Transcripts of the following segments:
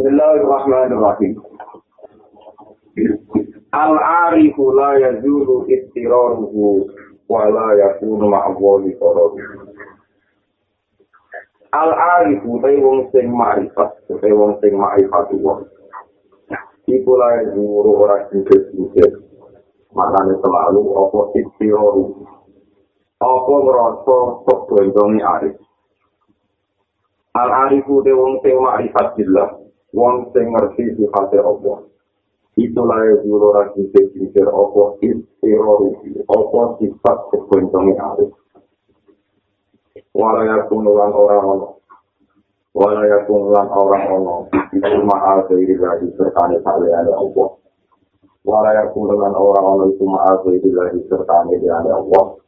Bismillahirrahmanirrahim. Al-arifu la yazulu istiraruhu wa la yakunu ma'awwali qarabi. Al-arifu te wong sing ma'rifat, te wong sing ma'rifat wong. Iku la yazulu ora singkir-singkir. Maknanya selalu apa istiraruhu. Apa ngerasa kebendongi arif. Al-arifu te wong sing ma'rifat billah. Wong sing ngerti sifatnya Allah. itulah yang dulu lagi pikir apa istirori apa sifat kebencongnya arif. Walaya kunulan orang ono walaya kunulan orang ono itu ma'al dari lagi sertane saliannya Allah. Walaya kunulan orang ono itu ma'al dari lagi sertane saliannya Allah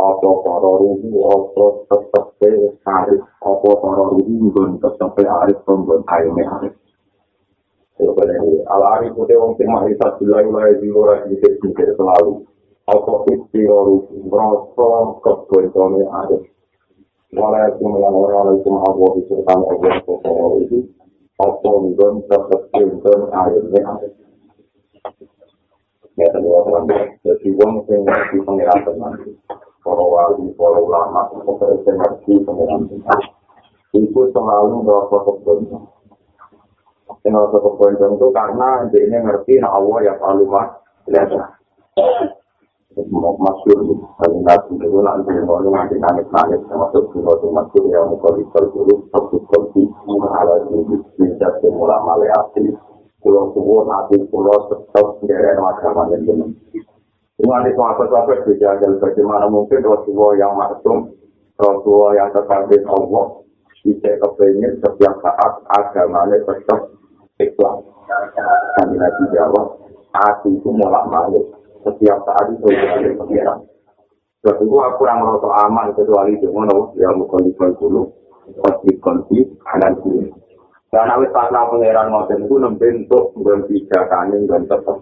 apa para ruhu apa tetep arif apa para ruhu tetep arif pembun ayume arif Al arif itu wong sing makrifat bila mulai di ora dikit dikit selalu. Apa istirahat merasa kebentone arif. Walau kemudian orang itu Allah disertai Allah Subhanahu itu apa mungkin tetap bentone arifnya arif. Ya tadi orang jadi wong sing ngerti pengiran tenan. Para wali, para ulama, sing ngerti pengiran tenan. Itu selalu merasa kebentone. Yang harus kepoinkan itu karena dia ngerti Allah yang selalu mah lihat masyur kalau nabi itu nanti mau nanti nangis nangis termasuk juga tuh masyur yang mau di dulu kursi ala ini bisa semula maleati pulau pulau nanti pulau tetap dari agama yang benar ini nanti sahabat-sahabat dijagal bagaimana mungkin Rasulullah yang maksum Rasulullah yang terkait Allah bisa kepengen setiap saat agamanya tetap ikhlas. Kami lagi jawab, hati itu mulak malik. Setiap saat itu ada pengiran. Sebab itu aku kurang merasa aman kecuali itu. Mana ya bukan di dulu. Konti kanan kiri. Dan awet karena pengiran ngoten itu membentuk membijakan dan tetap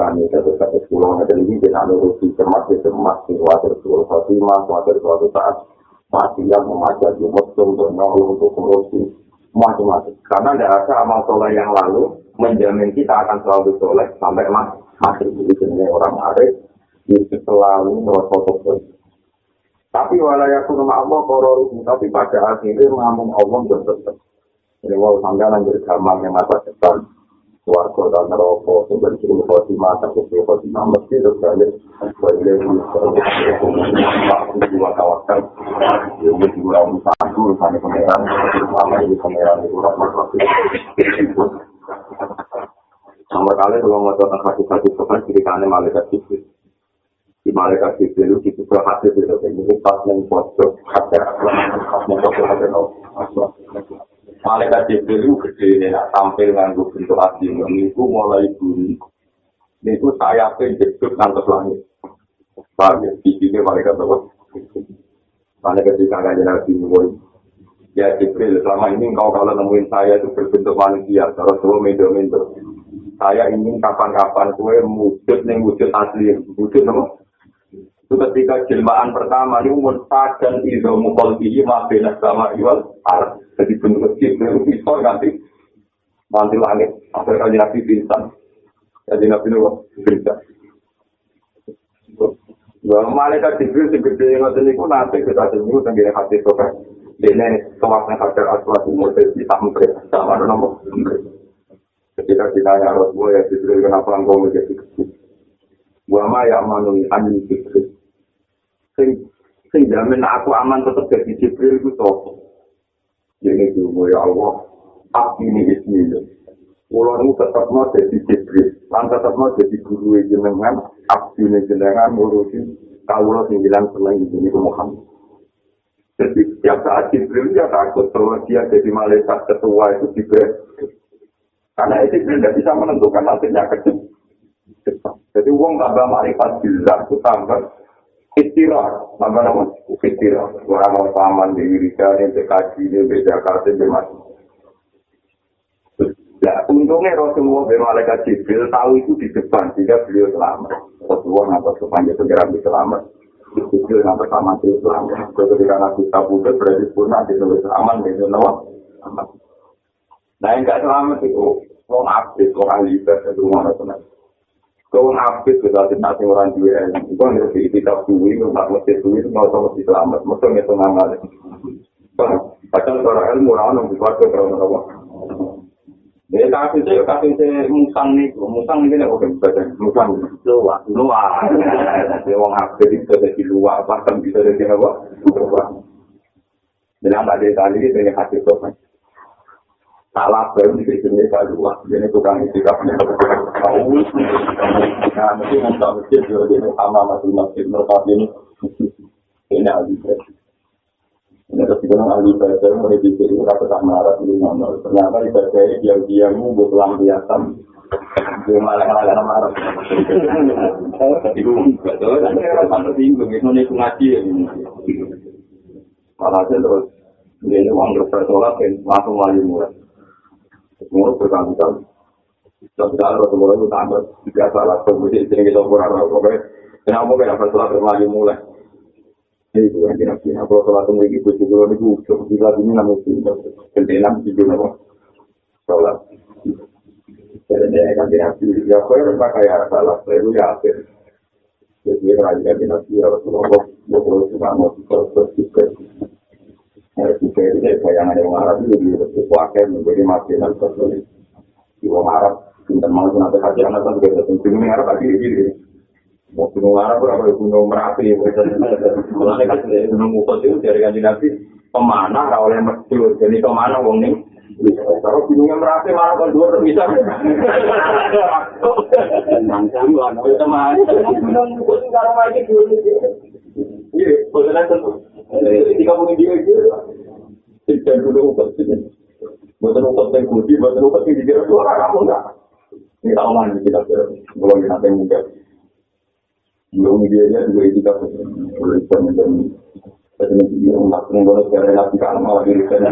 kami tetap satu pulau ada ini kita nuruti cermat di cermat di wajar suatu fatimah wajar suatu saat mati yang memakai jumat untuk nolong untuk ngurusi macam-macam. Karena tidak ada amal soleh yang lalu menjamin kita akan selalu soleh sampai mati. Jadi orang arif itu selalu merasa terus. Tapi walayaku nama Allah kororuhu, tapi pada akhirnya ngomong Allah bertetap. Jadi wow sampai lanjut yang masa depan. Suarga dan neraka, sebenarnya suruh khotimah, tapi suruh khotimah mesti terbalik. Bagi yang dua kawasan, yang dua satu, urusan pangeran, sama ini pangeran itu rahmat Sama kali kalau mau tentang hati-hati sopan, ceritanya malaikat sipil. Di malaikat sipil itu kita hati itu, ini pas yang pojok, hati, pas yang pojok, hati, Malaikat Jibril itu gede ini, tampil nganggu bentuk hati itu mulai bunyi. Itu saya penjepit ngantuk langit. Paham ya? Di sini malaikat apa? Malaikat di kakak Nabi Muhammad. Ya Jibril, selama ini engkau kalau nemuin saya itu berbentuk manusia, terus semua mendo-mendo. Saya ingin kapan-kapan kue wujud nih wujud asli, wujud apa? Itu ketika jelmaan pertama ini murtad dan izo mukol bihi maafin sama iwal arah. Jadi bentuk kecil itu bisa nanti nanti langit. Akhirnya kalau nabi bintang. Jadi nabi nuh bintang. Wah, malaikat Jibril segede yang ada niku nanti kita sembuh tenggine hati soka. Ini kewakna hajar aswad umur di sampai sama nomor. Ketika ditanya Rasulullah ya Jibril kenapa engkau menjadi kecil? Wama ya manui ani Jibril. Sing sing jamin aku aman tetap jadi Jibril itu toh. Ini dulu ya Allah, aku ini ismi Kulo tetap mau jadi Jibril, lan tetap mau jadi guru jenengan, ini jenengan ngurusi kaulah sembilan seneng di sini Muhammad. Jadi setiap saat Jibril ya takut kalau dia jadi malaikat ketua itu Jibril. Karena itu Jibril tidak bisa menentukan nantinya kecil. Jadi uang tambah marifat bila itu tambah istirahat, tambah nama istirahat. Orang mau paman di Wirika, di TKJ, di Jakarta, di Mas. Ya, untungnya Rasulullah bin Malaikat Jibril tahu itu di depan, sehingga beliau selamat. Rasulullah nggak sepanjang segera bisa selamat. Jibril nggak sama dia selamat. Ketika Nabi Tabudut berarti pun nanti aman, gitu, nama. Nah, yang gak selamat itu, abis, wong ahli ibadah, itu mana tenang. Kau abis, kita tidak sing orang juga, itu kan ngerti kita suwi, nggak mesti suwi, nggak usah mesti selamat, mesti ngitung ngamal. Padahal orang ilmu, orang nunggu keluarga, orang orang Ya kasih saya kasih saya musang nih, musang ini nih oke baca musang luar luar. Ya wong apa bisa dari luar, bahkan bisa dari apa? Luar. Dia tadi itu yang hati tuh kan. Salah baru di sini kalau luar, ini tukang istiqamah tahu. Nah mesti nggak masjid jadi sama masih masjid mereka ini. Ini aja. Ini ketika ahli ibadah mulai dicari rata tak marah di mana. Ternyata ibadah dia dia munggu pelampiasan. Dia malah malah marah. Itu betul. Nanti orang mana bingung itu nih ngaji. Malah terus dia uang berpersoalan kan langsung lagi mulai. Semua berkali-kali. Kalau semua itu tambah tiga salah kemudian sini kita kurang apa Kenapa kita bersolat lagi mulai? Ini bukan kira-kira. Kalau sholat tunggu ibu juga, ini bukan. Bila ini namanya cinta. Kentenan juga nama. Sholat. Jadi dia akan kira-kira. Ya, kau yang pakai arah salah. Itu ya akhir. Jadi dia akan kira-kira. Ya, Rasulullah. Ya, kalau suka mau terus juga. Ya, juga itu saya yang Arab itu. Dia berpakai menjadi mati dan terus. Di orang Arab. Kita mau nanti haji anak-anak. Kita tentu Arab lagi. mau gunung Arab apa gunung Merapi mulane kan gunung Ukut itu dari kanjeng Nabi pemanah ora oleh medyur jadi pemanah wong ning kalau gunungnya Merapi malah kon dhuwur bisa nangkang lan itu teman gunung Ukut karo lagi dulu iya bosan tentu ketika mungkin dia itu tidak gunung Ukut Bukan ukut yang putih, bukan ukut yang dikira suara kamu enggak. Ini tak omong kita, belum nanti mungkin. belum dia nya juga kita boleh dan dan tapi dia nggak pernah boleh sekali lagi kan malah diri saya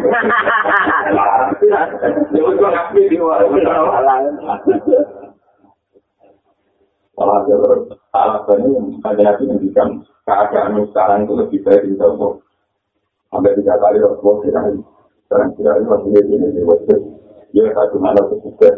dia juga ngapain di luar Salah satu alasannya ada nabi menunjukkan keadaan sekarang itu lebih baik di dalam Sampai tiga kali Rasulullah tidak sekarang tidak ada masih di sini di wajib. Dia satu malam sukses,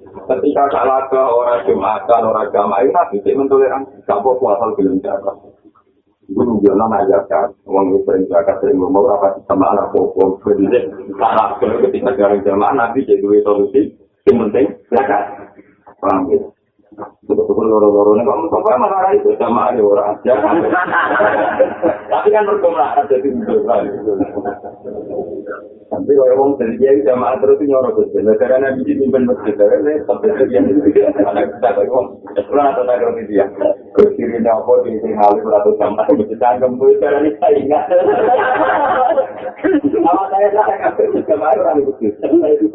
Ketika salah ke orang Jumatan, orang agama itu nabi tidak mentoleransi. Apa-apa asal belum jaga. Guru Jono mengajarkan, uang itu sering zakat sering ngomong apa sama anak pokok. Jadi salah ketika jalan jamaah nabi jadi dua solusi. Yang penting zakat. Paham gitu. Betul-betul loro-loro ini kamu kok marah itu sama ada orang aja. Tapi kan berkomunikasi jadi betul. Tapi kalau orang dia jamaah terus nyorok terus. Negara nabi di pimpin masjid, tapi tapi dia itu ada kita kalau orang atau negara dia. Kiri apa di sini halim atau masjid tanggung pun cara ini saya ingat. Awak saya tak kasih jamaah orang itu. Saya itu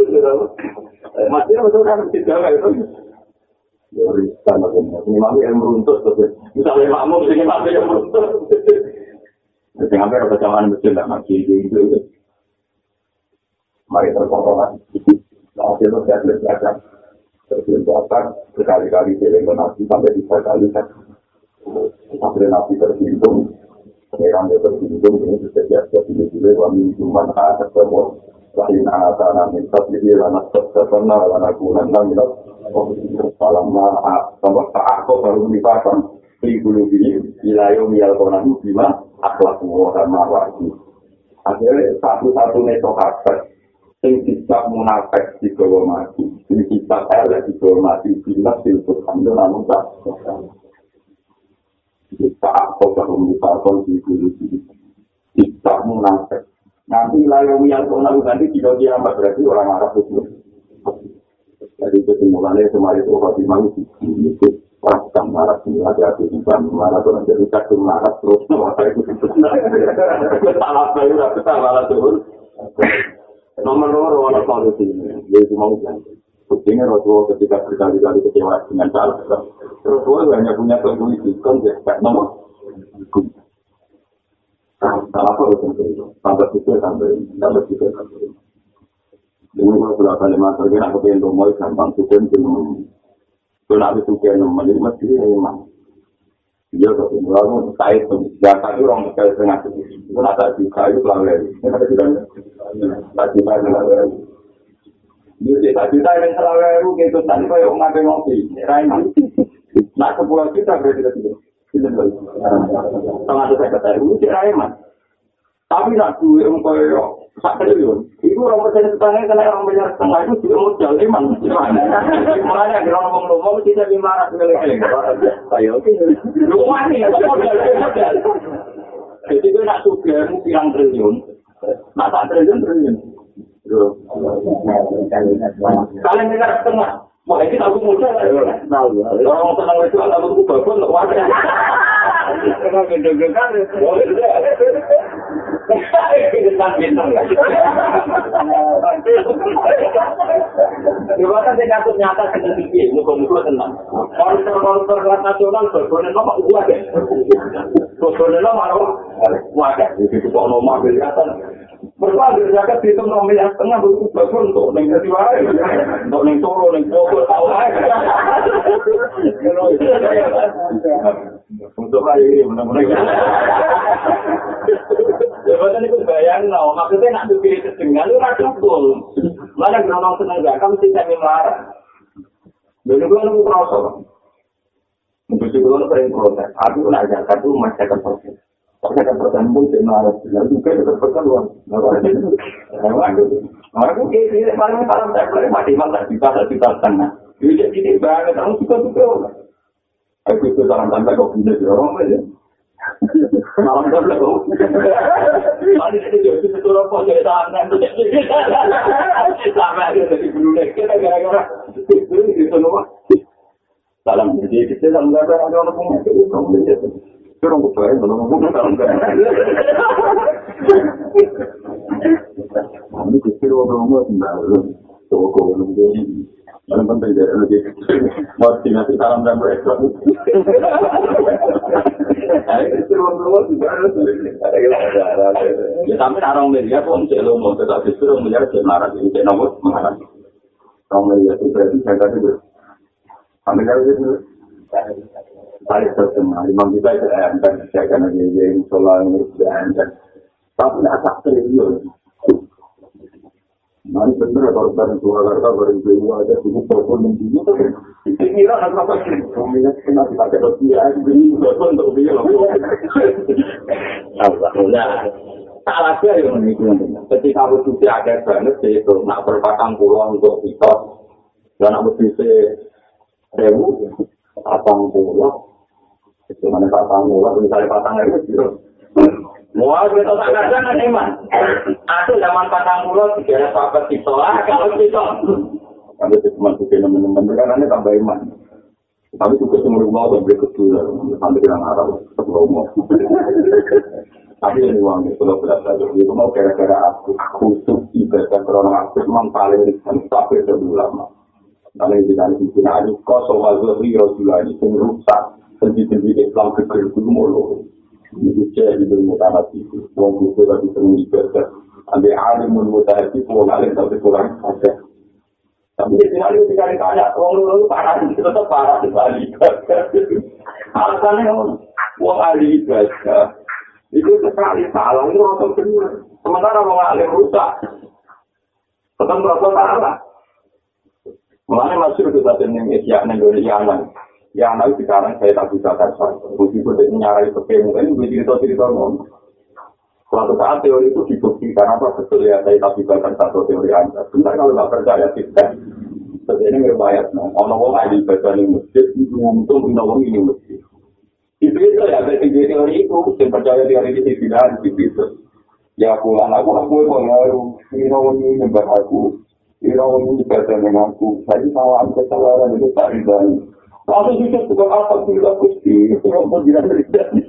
masih betul kan masjid jamaah itu. Ya, riskan aku. Ini malu yang meruntut. Misalnya makmum, ini malu yang. Jadi hampir ada jamaah masjid lah, masjid gitu. Mari terkontrolan. Nah, itu saya belajar. Terbentukkan berkali-kali dari nabi sampai tiga kali kan. Sampai nabi tersinggung. Pengiran dia tersinggung, ini bisa biasa pilih-pilih, wami cuman ada semua. Lain anak-anak minta pilih, anak terserna, anak gunan, minta salam maaf. Sampai saat kau baru dipasang, di bulu ini, wilayah mial konan bima, akhlak semua sama wajib. Akhirnya satu-satunya tokabat, sing bisa munafik di bawah mati, sing bisa elek di bawah mati, bila silput anda namun tak Kita apa baru misalkan di bulu ini, kita munafik. Nanti wilayah yang kau lalu nanti tidak dia berarti orang Arab itu. Jadi kesimpulannya kemarin itu Fatimah itu. Itu Pasang marah ini ada hati di marah tuh jadi kadung marah terus. Saya itu udah salah turun nomor loro ana solusi yaitu mau kan Buktinya Rasulullah ketika berkali-kali kecewa dengan salah. Rasulullah hanya punya keintuisi, kan ya, kayak nomor. Salah apa itu? Sampai situ sampai sampai situ sampai. Ini kalau sudah kalimat terkini aku pengen mau gampang suka jenuh. Kalau aku suka nemen ini mesti emang. Iya, tapi kalau saya itu zakat itu orang sekali setengah itu. Itu nata juga itu lagi. Ini ada juga. Tak juga lagi. Ini tak juta yang selalu lalu gitu. Tadi saya mau ngapain ngopi. Rain. Nah, sepuluh juta berarti itu. Tengah itu saya kata, itu tidak emas. Tapi nak duit yang kaya sak triliun, itu orang persen setengah kena orang bayar setengah itu juga modal iman. Makanya kalau ngomong ngomong kita lima ratus miliar. Saya oke. Rumah nih, modal modal. Jadi gue nak suka pirang triliun, nak sak triliun triliun. Kalian dengar setengah, Wah, ini aku muda lah. Orang tenang itu ada aku untuk wadah. Kelihatan. Berapa ada zakat di tempat miliar setengah itu bagus untuk neng jadi wae, untuk neng solo neng bogor tahu aja. Untuk hari ini mudah-mudahan. Jabatan itu bayang, no. maksudnya nak dipilih kesengan itu rasa full. Mana geronong senang zakat mesti saya marah. Dulu gue nunggu proses. Juga lo sering protes. Aku nak zakat itu masih akan proses. Kan pertanyaan pun saya marah. Lalu juga itu terpekan luar. Aku kayak gini, paling salam saya boleh mati malah kita tak kita setengah. Jadi jadi banget, kamu suka suka. Aku itu salam tanda kau punya di orang aja. Malam dah belum. Mari kita jadi itu apa jadi tangan Sampai ada di bulu kita gara-gara itu itu nomor. Salam jadi kita salam ada orang punya itu. Butuh ya, belum ngomong dalam Ini kecil orang ngomong sendiri, toko nunggu. Yang penting dia lagi mesti nanti salam dan mereka. Ya tapi orang media pun selalu mau tetap justru menjadi semarang ini cek nomor semarang. Orang media itu berarti saya tadi ber. Sampai kali itu saya terkenal, imam kita itu enten, saya lagi yang sholat ini enten. Tapi tidak tak triliun. Mari benar kalau bareng Purwakarta bareng Jawa aja cukup telepon yang dulu tuh. Pikiran apa apa sih? Kena dipakai rupiah, beli telepon untuk dia. Alhamdulillah. Salah saya yang menipu. Ketika aku sudah ada banget itu nak berpatang pulau untuk kita, dan nak berbisa sewu, patang pulau, itu mana patang pulau, misalnya patang itu, Mau kita tak kadang kan iman. Aku zaman patang pulau tiga ada sahabat di sholat kalau kita. Kalau itu cuma suka teman-teman kan ini tambah iman. Tapi juga semua rumah udah beli kedua, sampai dengan arah sebelum mau. Tapi ini uang itu kalau berasa itu mau kira-kira aku khusus ibadah korona aku memang paling riskan sampai lebih lama. Karena di dalam itu ada kosong azuri rasulullah ini rusak sendiri-sendiri Islam kekir itu mulu. Ini cek di dalam mutahati itu. Wong buku tadi sering ibadah. Ambil alimun mutahati, wong alim tapi kurang saja. Tapi di sini itu dikali tanya, wong lulu parah itu tetap parah di Bali. Alasannya wong ahli ibadah itu sekali salah itu rasa benar. Sementara wong alim rusak, tetap merasa salah. Mengenai ke satu yang isyak negeri yang Ya anak sekarang saya tak bisa kasar. Meskipun dia menyarai sepe mungkin gue cerita-cerita ngomong. Suatu saat teori itu dibuktikan apa betul ya saya tak bisa satu teori anda. Sebentar kalau nggak percaya tidak. Terus ini ngerbayat. Ono wong ahli baca di masjid, untung punya wong ini masjid. Itu itu ya dari teori itu. Saya percaya teori itu tidak itu. Ya pulang aku aku pengaruh. Ini wong ini nyembah aku. Ini wong ini baca dengan aku. Saya salah kesalahan itu tak ridani. Lalu itu juga alhamdulillah kusti, terus pun tidak terjadi.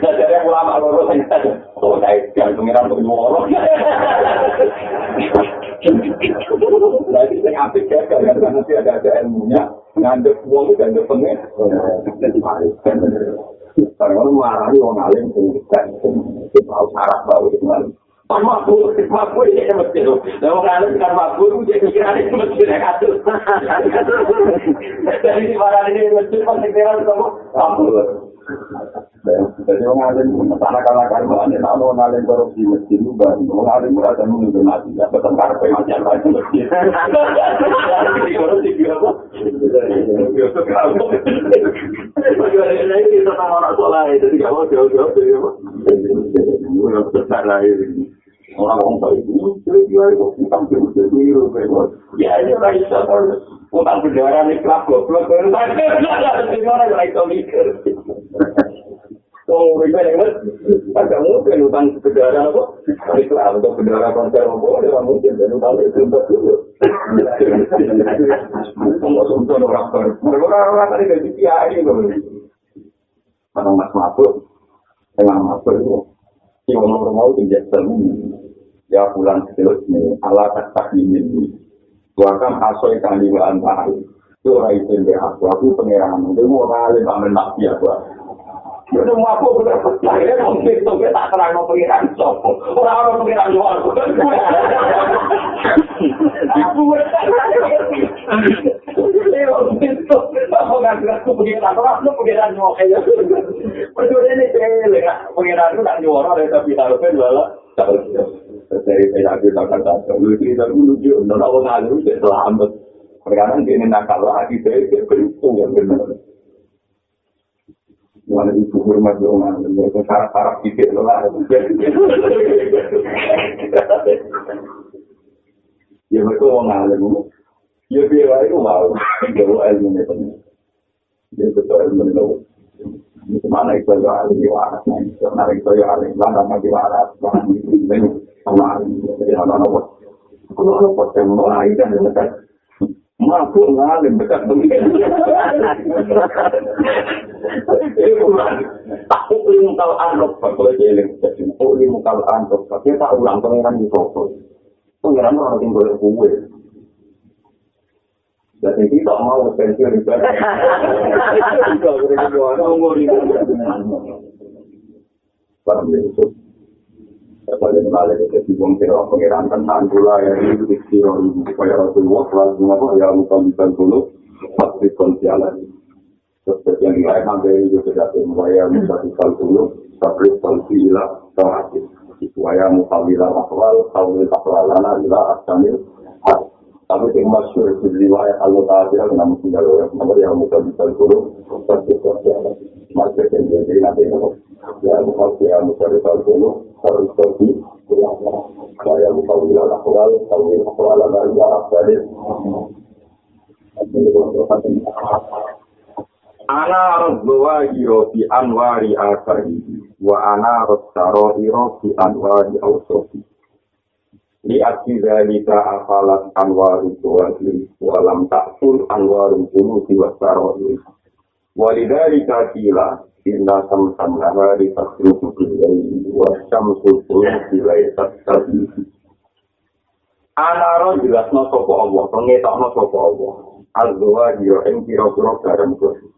Jadi yang ulama loro saya oh saya jangan pengiran untuk nyuara. Jadi saya apik ya, karena nanti ada ada ilmunya, ngandep uang itu ngandep pengen. Karena marah orang alim, kan, mau sarap bau itu Pak Makbul, Makbul ini yang mesti loh. Lalu kalau kan Makbul, dia pikiran itu mesti dia katus. Dari di barang ini mesti pasti dia sama Makbul. Jadi orang alim anak-anak kalau ada nama orang alim masjid juga, orang alim berada menunggu mati, ya betul karpe macam lain masjid. Korupsi apa? Bagaimana ini kita sama orang soleh, jadi kalau jadi apa? Yang besar lah ini. Orang orang tahu itu, jadi dia itu utang jadi itu, ya ini orang bisa utang berdarah nih kelab goblok, gimana kalau itu mikir? Oh, ribet ya, Agak mungkin utang kendaraan apa? Islam untuk kendaraan konser apa? Ya mungkin dan utang itu untuk dulu. Enggak sumpah orang baru. Orang-orang tadi dari kiai loh. Orang mas mabuk, dengan mabuk itu. Si orang mau tidak semu. Ya bulan seterus ini, ala tak ini. Wakam asoi kandiwaan tahu. Itu orang itu yang aku, aku pengerangan. Itu mau kali pamen nabi aku. Udah mau aku udah percaya dong itu kita tak terang mau pengiran sopo. Orang orang pengiran luar. Aku itu aku nggak nggak tuh pengiran orang lu pengiran luar aja. Berdua ini cewek ya pengiran lu nggak luar ada tapi harusnya. Ya mereka mau ngalim, ya biar itu mau, jauh ilmu ini. Ya betul ilmu ini. Mana itu ya alim di waras, mana itu ya alim, mana nama di waras, mana itu ini, alim, jadi anak-anak. Kalau anak potong, wah itu ada Mampu ngalim dekat begini. Tak ukli mukal anrok, kalau jeling. Ukli mukal anrok, tak ulang pengeran di soto. Pengeran orang yang boleh kue. Jadi kita mau pensiun ibadah. Kita boleh berdoa, ngomong ini. Paham ya itu? Kepada balik ke si wong kira pengiran tentang gula ya ini di siro supaya Rasulullah lalu apa ya muka bisa dulu pasti konsialan. Seperti yang lain sampai itu sudah supaya muka bisa dulu tapi konsialan terakhir. Supaya muka bila akwal kawil akwalana ila asamil tapi yang masyur di riwayat Allah Ta'ala kena mesti kalau nomor yang muka bisa dulu pasti konsialan. Masih yang jadi nanti. Ya muka ya muka bisa dulu harus pergi saya lupa bila akwal kalau ini akwal ada ya akwalin Ana harus bawa hiro di anwari asari wa ana harus taro hiro di anwari ausofi Li arti zalika afalat anwari tuwali walam takfur anwari puluh diwasaro Walidhalika kila inna samsam nahari tasrufu billahi wa syamsu suluki laysat tabihi Anaro jelas no sopo Allah, pengetok no sopo Allah. Azwa yo ing kira-kira bareng kuwi.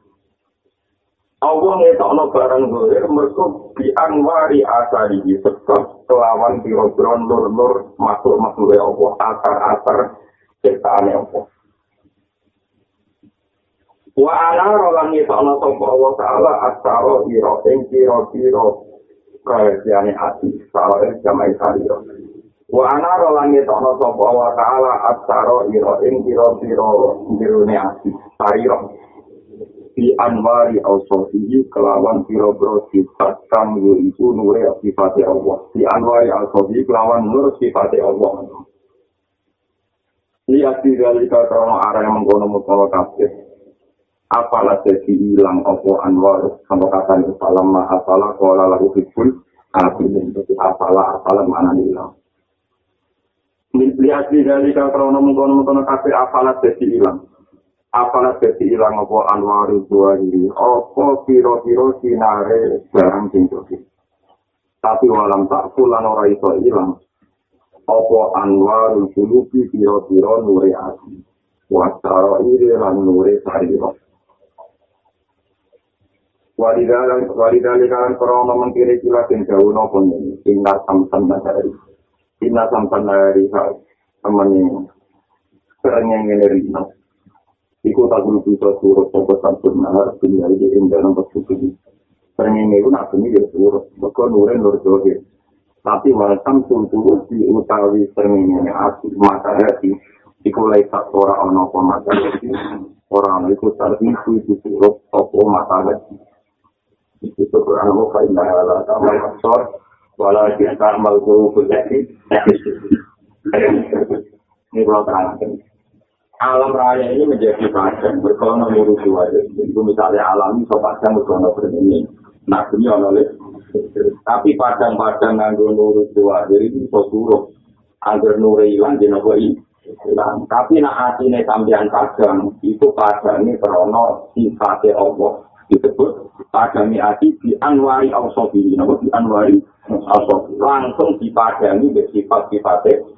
Allah ngetok no bareng kuwi mergo di anwari asari sekot kelawan kira-kira nur-nur makhluk-makhluk Allah, akar-akar ciptaane Allah. Wa ana rolang itu ana sapa Allah taala astaro ira ing kira-kira rahasiane ati salah jamai saliro. Wa ana rolang itu ana sapa Allah taala astaro ira ing kira-kira jirune ati saliro. Di anwari al-sofihi kelawan kira-kira sifat kang yaitu nure sifat Allah. Di anwari al-sofihi kelawan nur sifat Allah. Lihat di dalika krono arah yang mengkono-mengkono kafir. apalah jadi hilang opo anwar sampai kata itu salam ma apalah kola lalu hibul apalah apalah mana hilang lihat di dari krono mengkono mengkono kafe apalah jadi hilang apalah jadi hilang opo anwar dua ini opo piro piro sinare barang tinggi tapi walam tak pulang orang itu hilang apa anwarul kulubi piro-piro nure ati? Wasaro iri lan nure sariro walidalan walidalan kan krono mengkiri kila den jauh nopo ini inna samsan nagari inna samsan nagari teman ini. Serengnya ngene rino iku tak dulu bisa suruh sopo samsun nahar dunia ini indah nomor suci serengnya ngene itu nak ini dia suruh maka nure nur johe tapi walsam sulturu di utawi serengnya ngene asli mata hati. Iku laisak ora ono pemata hati. Orang itu terhisu itu suruh sopo mata hati. Itu Quran wa inna ala ta'mal absar wala ta'mal qulubul lati ini kalau terangkan alam raya ini menjadi padang berkono ngurusi wajah itu misalnya alam ini so padang berkono berdini nah ini oleh tapi padang-padang nganggo ngurusi wajah ini so suruh agar nure hilang di nopo tapi nak hati ini sambian padang itu padang ini krono sifatnya Allah. Disebut padangi hati di anwari al-sobi nama di anwari al-sobi langsung dipadangi dengan sifat-sifatnya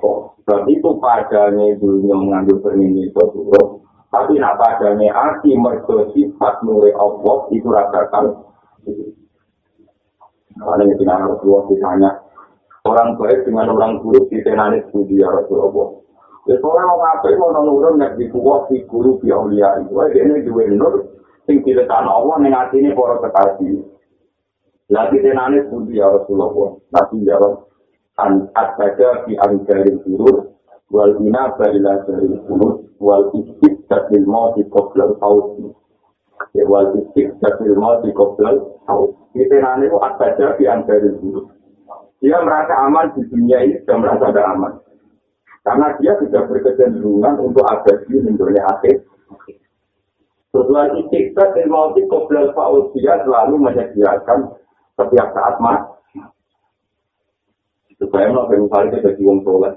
apa sebab itu padangi dunia mengambil bernini sesuatu tapi nak padangi hati mergo sifat nuri Allah itu rasakan karena itu tidak Rasulullah ditanya orang baik dengan orang buruk di tenani studi ya Rasulullah. Ya, soalnya mau ngapain mau nurun nek di kuwah di guru di aulia itu, ini dua nur sing diletakno Allah ning atine para kekasih. Lagi tenane pundi ya Rasulullah. Nabi jawab an asbaja fi anjarin surur wal ina balila dari surur wal istik datil mati qoblal haus. Ya wal istik datil mati qoblal haus. Ini tenane itu asbaja fi anjarin surur. Dia merasa aman di dunia ini sudah merasa ada aman. Karena dia sudah berkecenderungan untuk ada di dunia akhir. Setelah istiqsa dan mauti koblal fausia selalu menyediakan setiap saat mas. Supaya mau misalnya kita jadi wong soleh.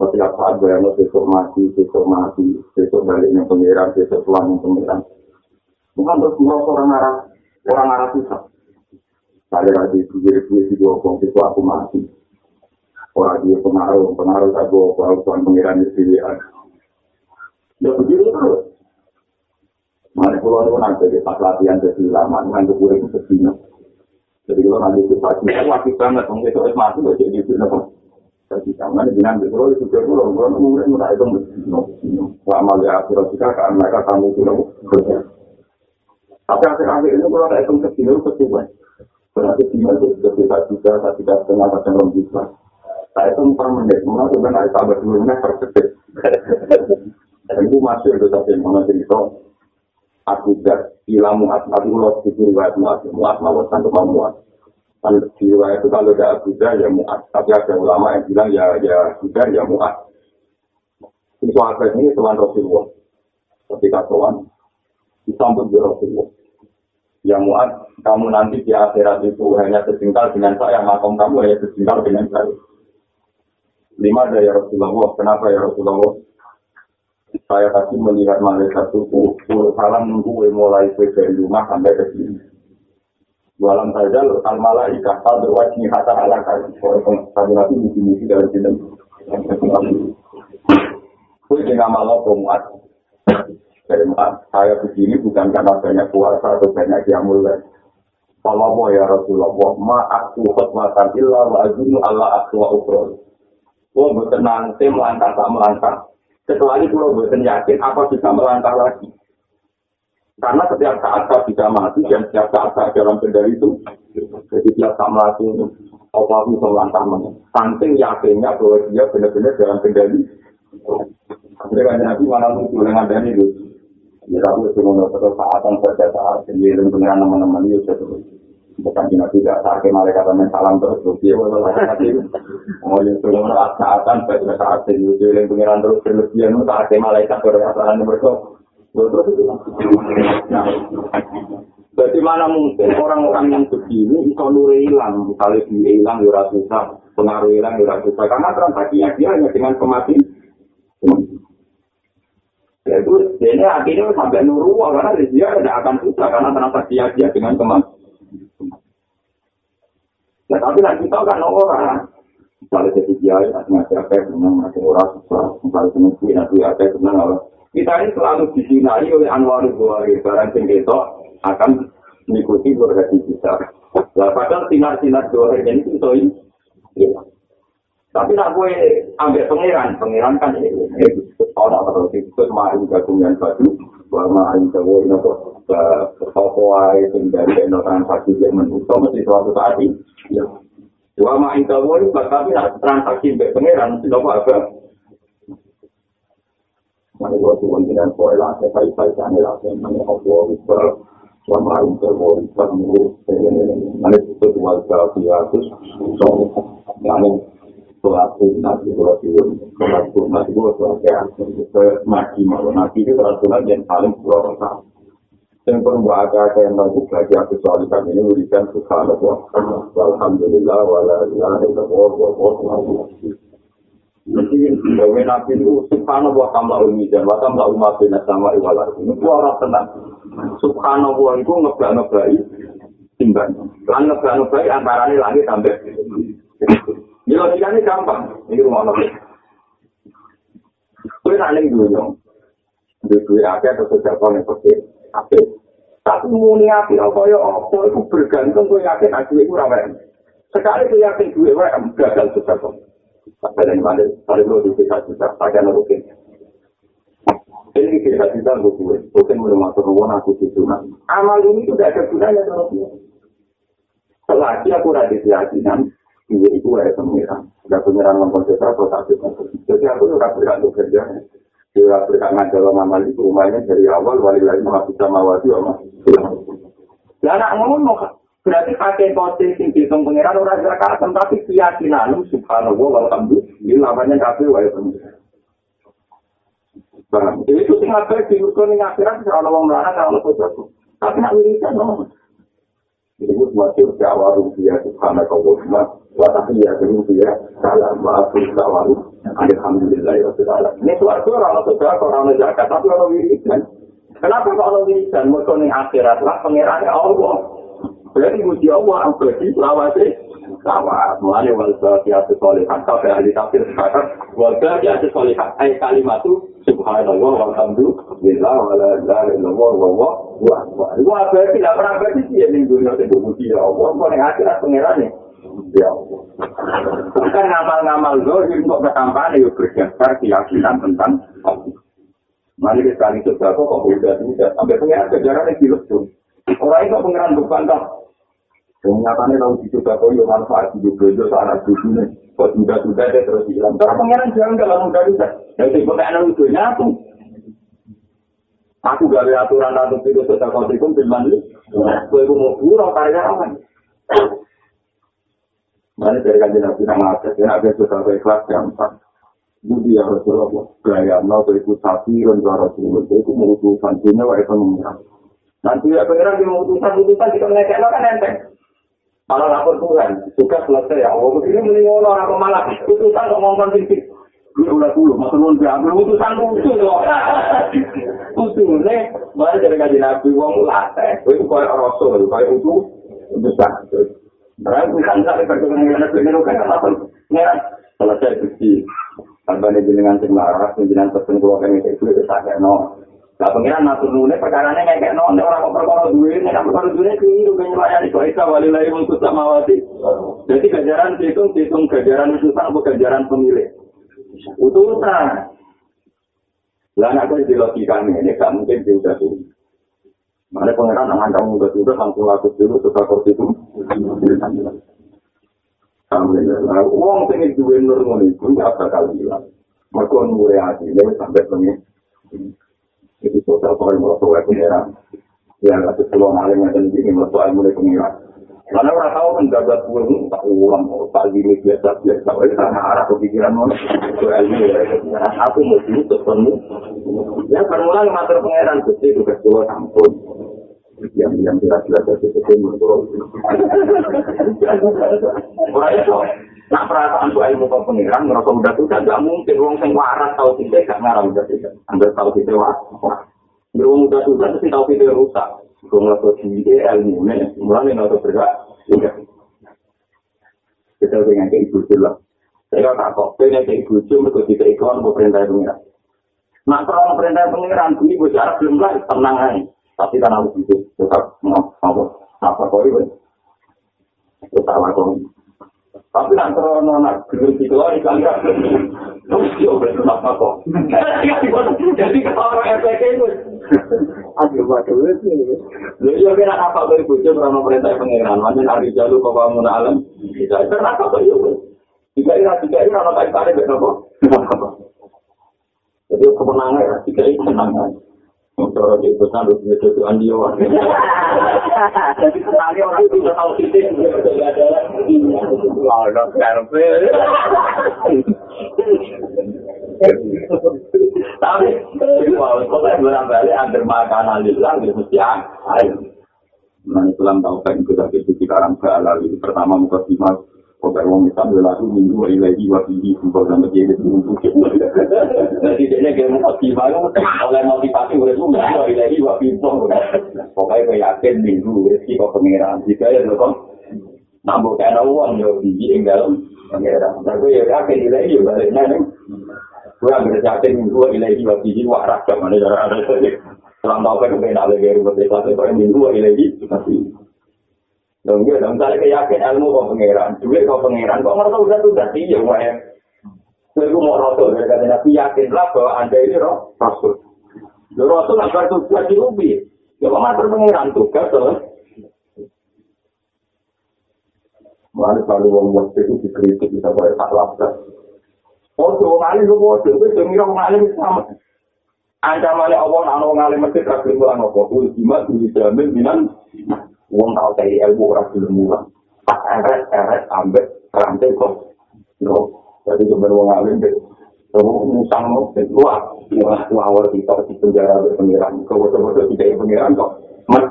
Setiap saat bayang mau besok mati, besok mati, besok balik yang pengiran, besok pulang yang pengiran. Bukan terus merasa orang arah, orang arah susah. Saya lagi pikir gue sih gue kong besok aku mati. Orang dia pengaruh, pengaruh tak gue, tuan pengiran di sini. Ya begitu terus. Mana pulau itu nanti di pas latihan jadi lama, nanti gue itu sedihnya. Jadi kalau nanti itu pagi, aku aktif banget, mungkin itu es masuk, gak jadi itu. Jadi jangan di nanti pulau itu jadi pulau, pulau itu mungkin nggak itu mesti. Lama ya akhirnya juga kan mereka tamu pulau kerja. Tapi akhir-akhir ini kalau ada itu kecil itu kecil, berarti tinggal itu sekitar juga, tapi tidak setengah kadang belum bisa. Saya itu per menit, mana tuh kan ada tambah dua menit per detik. Dan itu masih itu tapi mana cerita aku dak ilang muat aku lo pikir buat muat muat mau santu muat kan jiwa itu kalau ada aku ya muat tapi ada ulama yang bilang ya ya sudah ya muat itu apa ini tuan Rasulullah. Ketika tuan disambut di Rasulullah. Ya muat kamu nanti di akhirat itu hanya setinggal dengan saya makom kamu hanya setinggal dengan saya. Lima ada ya Rasulullah kenapa ya Rasulullah saya tadi melihat malaikat itu salam nunggu mulai dari rumah sampai ke sini. Walam saja al malaikat al berwajib kata ala kali. Kami nanti misi-misi dari sini. Kue dengan malah pemuat. Dari saya begini bukan karena banyak puasa atau banyak yang mulai. Kalau ya Rasulullah, ma aku khutmatan illa wa azunu Allah aku wa ukro. Gue bertenang, saya melangkah tak melangkah. Itu lo buatan yakin apa bisa melangkah lagi. Karena setiap saat saya bisa mati dan setiap saat saya dalam kendali itu. Jadi setiap saat mati apa bisa melangkah mana. Saking yakinnya bahwa dia benar-benar dalam kendali. Akhirnya kan Nabi malah muncul dengan dan itu. Ya tapi itu terus saatan pada saat dengan teman-teman itu bukan cuma tidak sakit mereka teman salam terus terus dia walau lagi mau yang sudah merasa saatan pada saat itu yang pengiran terus berlebihan itu sakit malaikat berasaan mereka terus itu nah. Bagaimana mungkin orang-orang yang begini itu nuri hilang misalnya dia hilang ya susah pengaruh hilang ya susah karena transaksinya dia hanya dengan kematian. Ya itu ini akhirnya sampai nuru karena dia tidak akan susah karena transaksinya dia dengan kematian Nah, tapi nanti kita kan orang. Misalnya jadi kiai, ngaji apa, senang, ngaji orang susah, misalnya senang kiai, ngaji apa, senang apa. Kita ini selalu disinari oleh Anwar Buhari, barang sing akan mengikuti berhati besar. Nah, padahal sinar-sinar dua ini itu ini. Tapi nak gue ambil pangeran, pangeran kan ini. Orang terus itu main gabungan baju, bahwa main jawa ini kok sopo ae sing dari transaksi yang menutup mesti suatu saat ini. Dua main jawa ini tapi nak transaksi mbek pangeran tidak apa. Mana gua tuh dengan poin lah, saya kait kait sana lah, saya mana apa bisa sama main jawa ini kamu mana itu dua kali terus so, mana sholat sunat di sholat tidur sholat sunat itu sholat kayak mati malu nabi itu sholat sunat yang paling dua rakaat yang perlu agak yang bagus lagi aku soal kami ini berikan subhanallah alhamdulillah wala ilaha illallah wa wa Jadi, bahwa nabi itu subhanallah tamla dan wa tamla umat bina sama iwala itu orang tenang. Subhanallah itu ngebak-ngebai timbang. Lan ngebak-ngebai antara langit sampai Ini logikanya gampang. Ini rumah nabi. Kue nanti dulu Duit-duit aja atau sosial kau yang pasti. Tapi, tapi muni api apa ya apa itu bergantung kue yakin aku itu ramai. Sekali kue yakin duit wae gagal sosial kau. Sampai dari mana? Paling lo di kita juga. Pakai nurutin. Ini kita kita gue. Bukan belum masuk rumah aku itu. Amal ini sudah ada gunanya. Selagi aku radis keyakinan, Iya itu ada pengiran. Ada pengiran ngomong sesuatu atau sakit. Jadi aku juga bergantung kerja. Dia berkangan dalam amal itu rumahnya dari awal wali lagi masih sama wajib sama. Ya anak ngomong berarti pakai posisi sing dihitung pengiran orang zakat tapi keyakinan subhanallah alhamdulillah namanya kafe wali pengiran. Paham? Jadi itu sing ngapain di urut ini akhirat kalau orang melarang kalau sesuatu. Tapi nak wiridan ngomong. Itu masih Jawa rupiah subhanallah Watahiyah ya salam wa'afir sawaru Alhamdulillah ya Rasulullah Ini suatu orang sudah orang zakat tapi orang wiridan Kenapa kalau wiridan? Mereka ini akhirat? Lah pengirannya Allah. Berarti muji Allah Berarti selawasi Sawat Mulanya wal-baqiatu solihat Sampai ahli tafsir sekarang. Wal-baqiatu solihat Ayat kalimat itu Subhanallah walhamdulillah Wala ilaha illallah Wala Wala berarti tidak pernah berarti Dia ini dunia Itu muji Allah Kalau akhirat pengirannya Ya Bukan ngamal-ngamal zohir untuk ketampahan ya berdasar keyakinan tentang Allah. Mari kita sekali coba kok kok udah tidak sampai pengiran kejaran yang gilus tuh. Orang itu pengiran bukan toh. Kenyataannya kalau dicoba kok ya manfaat hidup bejo sana dunia. Kok sudah sudah dia terus hilang. Terus pengiran jangan kalau mudah tidak. Jadi pengiran itu nyatu. Aku ada aturan atau tidak tetap kau tikum firman ini. Gue mau buruk karya apa? Mana dari kajian nabi nama aja, ya ada sudah ikhlas gampang. Budi ya Rasulullah, gaya mau ke ikut sapi suara Rasulullah, itu mengutusan dunia wa itu mengira. Nanti ya pengiran di mengutusan utusan kita ngekek kan enteng. Malah lapor Tuhan, suka selesai ya. Allah begini mending orang malah utusan ngomongkan titik. Gue udah dulu, maksud lu ambil utusan lucu loh. Utuh, nih, mana dari kajian nabi, wong latih. Itu kayak Rasul, kayak utuh, besar. Orang bukan sampai perkebunan dengan kan apa? Ya, selesai bukti. Tanpa nih jenengan sing laras, jenengan pesen keluarga yang itu itu sakit no. Lah pengiran natur nune perkara nya kayak no, orang kok perkara duit, nek perkara duit keliru kan melayani kok isa wali lagi untuk samawati. Jadi gajaran hitung hitung gajaran itu sama gajaran pemilik. Utusan. Lah anak di logika ini gak mungkin diudah tuh. Mana pangeran aman kamu udah sudah langsung laku dulu suka kursi itu. Alhamdulillah. Uang tinggi dua nur ngono itu nggak bakal hilang. Mereka nure hati ini sampai pengen. Jadi total kalau mau tahu pangeran. Ya nggak sesuatu yang ada di sini mau tahu mulai pangeran. Karena orang tahu menjaga pulang tak ulang, tak gini biasa biasa. Karena arah kepikiran mau ilmu ya. Aku mau dulu ketemu. Ya permulaan mater pangeran gusti itu ketua sampun. yang yang tidak jelas dari itu Orang itu nak perasaan tuh ilmu pengiran merasa udah tuh tidak mungkin. Uang sing waras tahu kita gak ngarang udah tidak ambil tahu kita waras beruang udah tuh tapi tahu kita rusak. Gue ngerasa dia ilmu nih. Mulai tahu bergerak. Tidak kita dengan kayak ibu jelas Saya tak kok, pengen kayak bucu, mereka tidak ikon, mau perintah pengiran. Nah, kalau perintah pengiran, ini bicara belum lah, tenang aja. Tapi kan aku gitu, tetap apa, apa kau itu, tetap aku. Tapi nak kalau nak gelung gitu lagi kali kan, terus dia betul apa kok? Jadi kalau orang RPK itu, aduh waduh itu. Lalu dia kira apa kau ibu cuci kalau perintah pengiran, mana hari jalur kau bangun alam, bisa kenapa kau itu? Jika ini tiga ini orang kait tarik betul Jadi kemenangan ya tiga ini kemenangan. Cara di itu sampai punya itu andio. Jadi kenali orang itu tahu titik ada. Lalu karpe. Tapi kalau kau berang balik antar makanan lillah itu mesti air. Nah Islam tahu kan itu dari sisi karang halal itu pertama muka simak Pokoknya orang bisa berlaku minggu ilahi wa fihi Kalau sama dia itu untuk Jadi dia kayak motivasi Oleh motivasi udah itu minggu ilahi wa fihi Pokoknya gue yakin minggu rezeki kok pengeran. Jika ya loh Nambah kayak uang ya biji yang dalam pengeran. Tapi gue yakin ilahi ya baliknya nih. Gue ambil yakin minggu ilahi wa fihi Wah rakyat mana cara-cara Selang tau kan gue nak lagi rumah desa Pokoknya minggu ilahi Tapi Dong ya, dong saya yakin ilmu kok pangeran, duit kok pangeran, kok merasa udah tuh ganti ya ya. Saya mau rasul dari kata Nabi yakinlah bahwa anda ini roh rasul. Lo rasul agar tugas di ubi, ya kok mater pangeran tugas tuh. Mana kalau wong waktu itu dikritik bisa boleh tak lapar. Oh, tuh ngalim lu mau tuh, gue dengar ngalim sama. Ancamannya Allah, anak ngalim mesti kasih mulang apa? Ultimat, dijamin, binan. Wong tau dari ilmu ora gelem mulang. Pas eret eret ambek rantai kok. Yo, jadi sebenarnya wong alim deh. Kamu musang mau kedua, ya waktu awal kita di penjara berpengiran, kau betul-betul tidak pengiran kok, mat.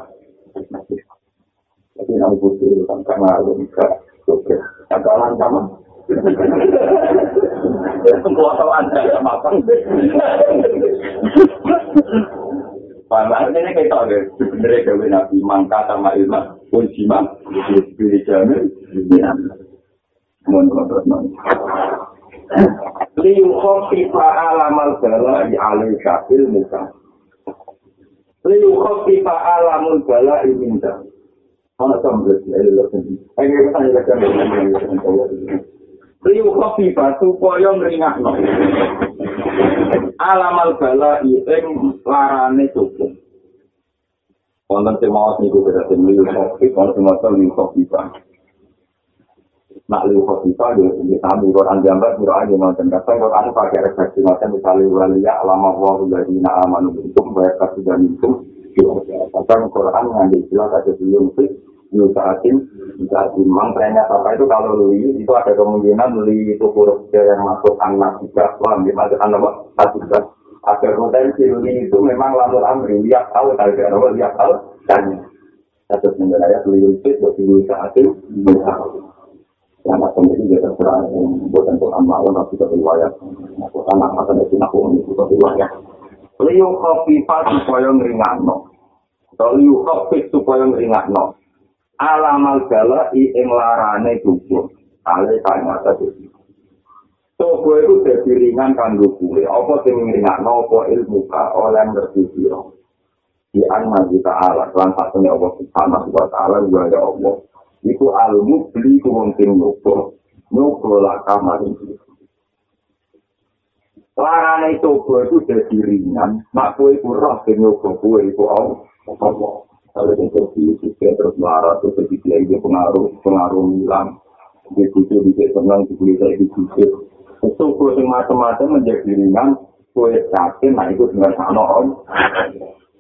Tapi nabi butuh kan karena ada juga, oke, agak lancar Kuasa anda sama apa? Paham ini kita deh, sebenarnya gawe nabi mangka sama ilmu pun jima, pilih jamin, mohon terus mohon. Liu khofifa alamal bala di alim syafil muka. Liu khofifa alamul bala di minta. Mana sama berarti, ayo lepas ini. Kita tanya lepas Liu khofifa supaya meringakno. Alamal bala ing larane cukup. Wonten sing maos niku beda sing liu khofi, wonten sing maos liu khofifa. Nak liu khofifa yo iki sami Quran gambar mira aja wonten kata Quran pakai refleksi macam misalnya waliya alama wa ladina amanu minkum wa yakatu dan minkum. Kata Quran ngambil istilah kata sebelum itu Yusaatin, Yusaatin, memang ternyata apa itu kalau li itu ada kemungkinan li itu huruf yang masuk anak juga, paham ya, masuk anak satu juga. Ada potensi li itu memang lamur amri, lihat tahu, kalau tidak tahu, lihat tahu, dan satu sebenarnya ayat li itu bagi Yusaatin, yang macam ini juga terserah, bukan untuk amal, tapi itu riwayat, aku anak masa dari aku ini itu riwayat. Liu khafifah supaya ngeringatno. Atau liu khafif supaya ngeringatno. Alamal i ing larane tubuh ale kaya tadi tubuh itu jadi ringan kanggo kue apa sing ringakno apa ilmu ka oleh ngerti sira. Di anna kita ala lan satune Allah subhanahu wa ta'ala wa ya Allah. Iku almu beli ku wong sing nyoba nyoba lah kamar iki larane tubuh itu jadi ringan. Mak kue ku roh sing nyoba kue iku Allah kalau itu di terus marah terus dia pengaruh pengaruh hilang di situ bisa senang di situ di situ itu kue macam-macam menjadi ringan kue yakin nah itu dengan sana om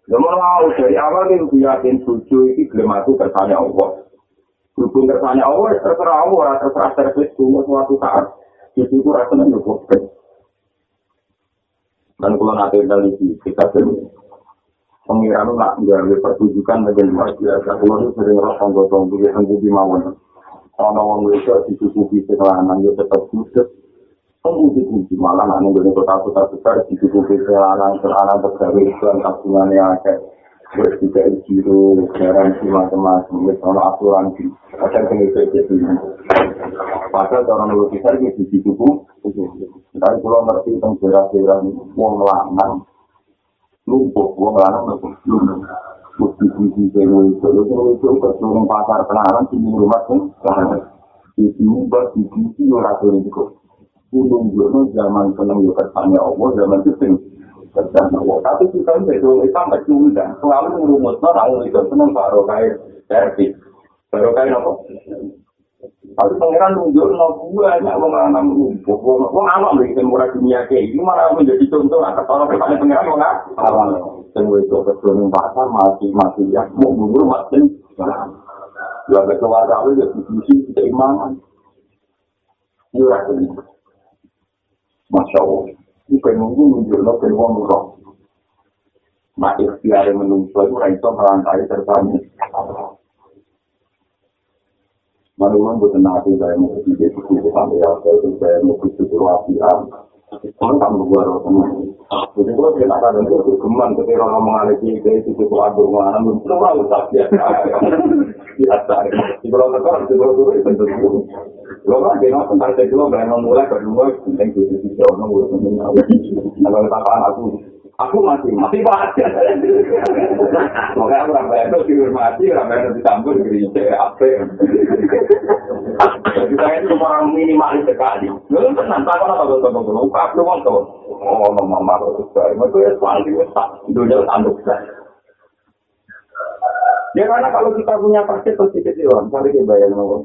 Nomor mau dari awal dia yakin tujuh itu belum aku kersane Allah. Berhubung kersane Allah, terserah Allah, terserah servis semua suatu saat. Jadi itu rasanya cukup. Dan kalau nanti dari kita sendiri, pengiran nak gawe pertunjukan bagian luar biasa. Kalau itu sering rasa gotong beli hanggu di mawon. Kalau wong itu dicukupi selanan yo tetap khusus. Kemudian kunci malah anu gede kota kota besar dicukupi selanan selanan tergawe iklan tabungan yang ada. Terus juga jiru, garansi macam-macam, misalnya asuransi, ada pengikut jadi. Padahal orang lukisan ini di situ pun, tapi kalau ngerti tentang daerah-daerah uang lanang, lumpuh, uang lanang lumpuh, lumpuh. Bukti bukti keluar itu, itu itu ke pasar penahanan sini rumah pun, itu ubah di sini orang tuh itu. Gunung gunung zaman seneng yo kersane Allah, zaman itu kersane Allah. Tapi kita itu itu nggak cuma selalu merumuskan orang itu seneng baru kayak servis, baru kayak apa? Tapi pangeran nunjuk no banyak wong lanang lumpuh, wong wong anak lagi murah dunia kayak ini malah menjadi contoh atas orang kepada pangeran wong awal. Semua itu kebetulan pasar masih masih ya mau buru masih. Ya keluar kawin ya diskusi keimanan. Iya, Masya Allah. Bukan nunggu nunjuk no peluang roh. Nah, ikhtiar menunggu itu itu merantai terbang. Malu-malu buat nanti saya mau pergi ke situ sampai ya, saya mau pergi ke Ruasian. Teman kamu gua roh teman. Jadi kalau nak ada itu keman, ketika orang ngomong ada sih, kayak itu tuh adur mana, belum pernah usah biasa. Biasa. Di kalau kalau itu tentu. Kalau kan nonton tentang itu, bayang mulai berdua, penting tuh di sini orang ngurus mengenal. Kalau katakan aku, aku masih masih baca. Makanya aku ramai itu dihormati, ramai itu dicampur gereja apa? Jadi saya itu orang minimalis sekali. Lalu tenang, tak apa apa apa apa. Luka aku mau tahu. Oh, mama mama itu sekali. Itu ya soal itu tak dunia tanduk saya. Ya karena kalau kita punya praktek pasti kecewa. Misalnya kita bayar mau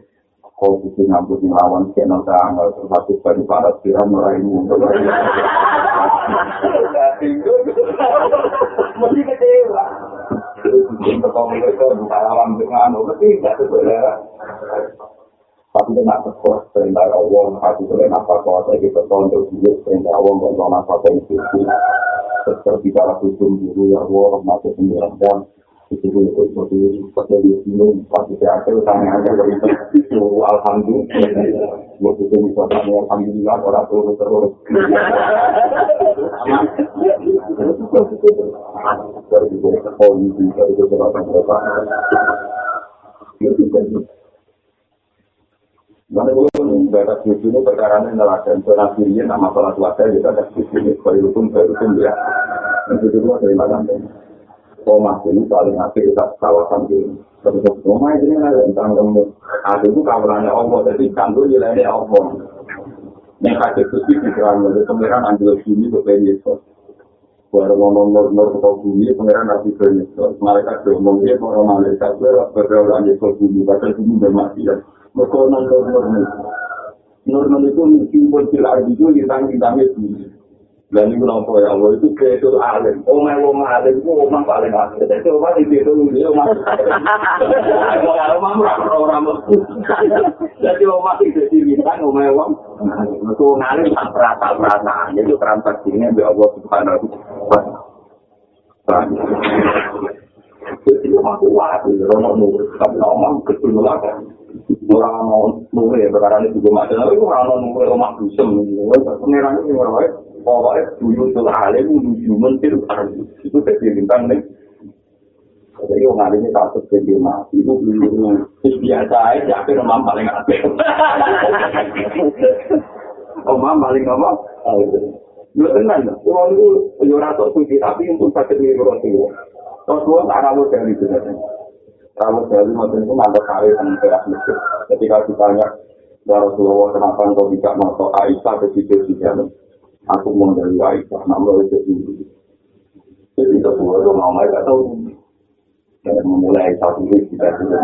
kau sisi ngambut ngelawan channel tanggal terus satu dari para tiram meraihmu. Saya kita hukum dulu ya Allah masih sembilan jam. Itu itu seperti seperti di sini pasti saya akan tanya aja dari itu. Alhamdulillah. Waktu itu misalnya alhamdulillah orang terus terus. Dari itu polisi dari itu berapa Mana gue batas suci ini perkara ini nelayan zona kiri nama salah suaka juga ada suci ini sebagai hukum sebagai hukum ya. Yang itu gue terima kasih. Rumah ini paling akhir di kawasan ini. Terus rumah ini ada tentang kamu. Ada itu kawarannya Allah jadi kantor nilainya Allah. Yang suci di dalam itu pengiran ambil sini ke Yesus. Baru ngomong nur-nur ke bumi, pengiran nanti ke Yesus. Malaikat ngomong dia orang malaikat berdoa Yesus bumi, padahal bumi udah mati ya. Mereka nur-nur Nur-nur itu simbol silar itu ditang-ditangnya sini. Dan itu nampak ya Allah itu kreatur alim. Omah omah alim itu omah paling alim. Jadi omah di situ dia omah. Omah omah murah orang mesti. Jadi omah itu di bintang omah omah. Itu ngalim tak perasa perasa. Jadi transaksinya bi Allah subhanahu wa taala. Jadi omah kuat. Romo nur. Tapi omah kecil lah. Orang mau perkara ini juga macam. Tapi orang mau nunggu omah dusem. Pengiran ini orang pokoknya dulu tuh alim menuju mentir itu jadi bintang nih. Jadi orang alim ini takut ke dia mati itu dulu. Biasa aja akhirnya mam paling apik oh mam paling apa? Lu tenang orang itu yo rasa suci tapi untuk sakit di orang tua. Terus gua tak ramu dari itu ramu dari macam itu ada kali yang teras masjid. Ketika ditanya Ya Rasulullah, kenapa engkau tidak masuk Aisyah ke situ di dalam? Aku mau dari Aisyah, nama itu dulu. Jadi itu semua itu mau mereka tahu. Dan memulai satu ini kita sudah.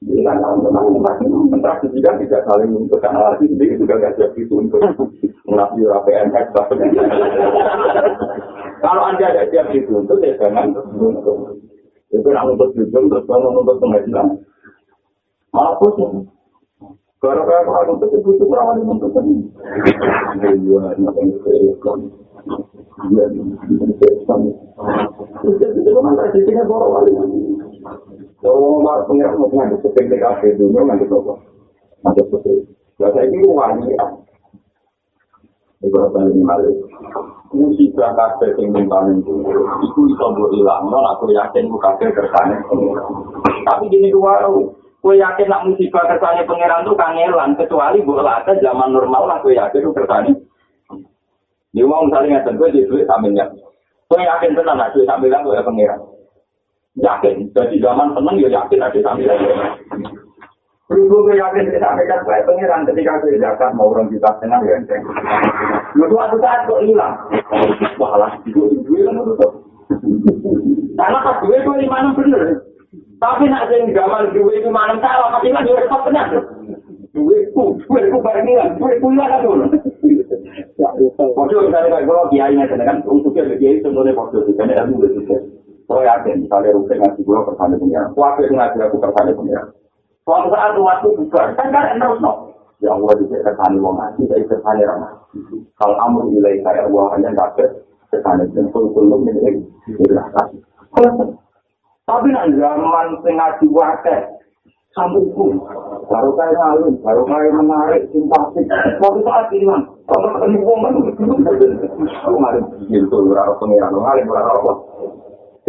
Jadi kan teman-teman menteraksi juga tidak saling menentukan lagi, sendiri juga tidak siap itu untuk mengapi PNS. Kalau anda ada siap itu untuk ya jangan itu nak untuk jujur, terus kalau untuk pengadilan. Malah pusing. Gara-gara kalau itu butuh yang untuk ini. Iya, anak yang keirkan. Iya, keirkan. Itu kan tradisinya borong kali. Kalau nggak pengirat mau ngambil seping TKP dulu ngambil apa? Ngambil seping. Biasa ini ini balik. Musibah kabeh sing nimpanin dulu. Iku iso mbok ilangno aku yakin ku kabeh kersane Tapi gini wae. Kue yakin nak musibah kersane pangeran tuh kangelan kecuali mbok lata zaman normal lah kue yakin ku kersane. Ini mau misalnya ngeten gue di duit sambilnya. Kue yakin tenan nak duit sambilan gue ya pangeran. Yakin. Jadi zaman seneng ya yakin ada sambilan. Berhubung gue yakin kita sampaikan saya pengiran ketika gue zakat mau orang kita senang ya enteng. Lalu suatu saat kok hilang. Walah, itu itu kan itu. Karena gue gue di mana bener. Tapi nak sing gamal gue itu mana salah, pasti kan gue repot benar. Gue ku, gue ku bareng hilang, gue ku hilang kan dulu. Podo misalnya kalau kiai nya kan untuknya kiai semuanya podo itu kan ilmu itu. Kalau yakin misalnya rupiah ngasih gue persane pengiran, kuat ngaji aku persane pengiran. Suatu saat umatku bubar, kan kan terus no. Ya Allah juga kesani wong ngaji, tapi kesani orang ngaji. Kalau amur nilai saya Allah hanya dapat kesani dan kulkulum ini silahkan. Tapi nak zaman sing ngaji wakil, sambungku, baru kaya ngalim, baru kaya menarik, simpatik. Suatu saat hilang, kalau ketemu wong kan, aku ngalim, gitu, berapa pengiran, ngalim, berapa apa.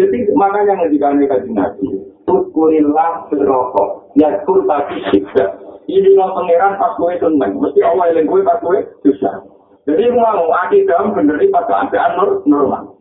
Jadi makanya ngejikan kaji nabi, Tukulillah berokok. Ya kul tadi tidak. Ini no pangeran pas gue seneng. Mesti Allah yang gue pas gue susah. Jadi mau akidah bener pas keadaan normal.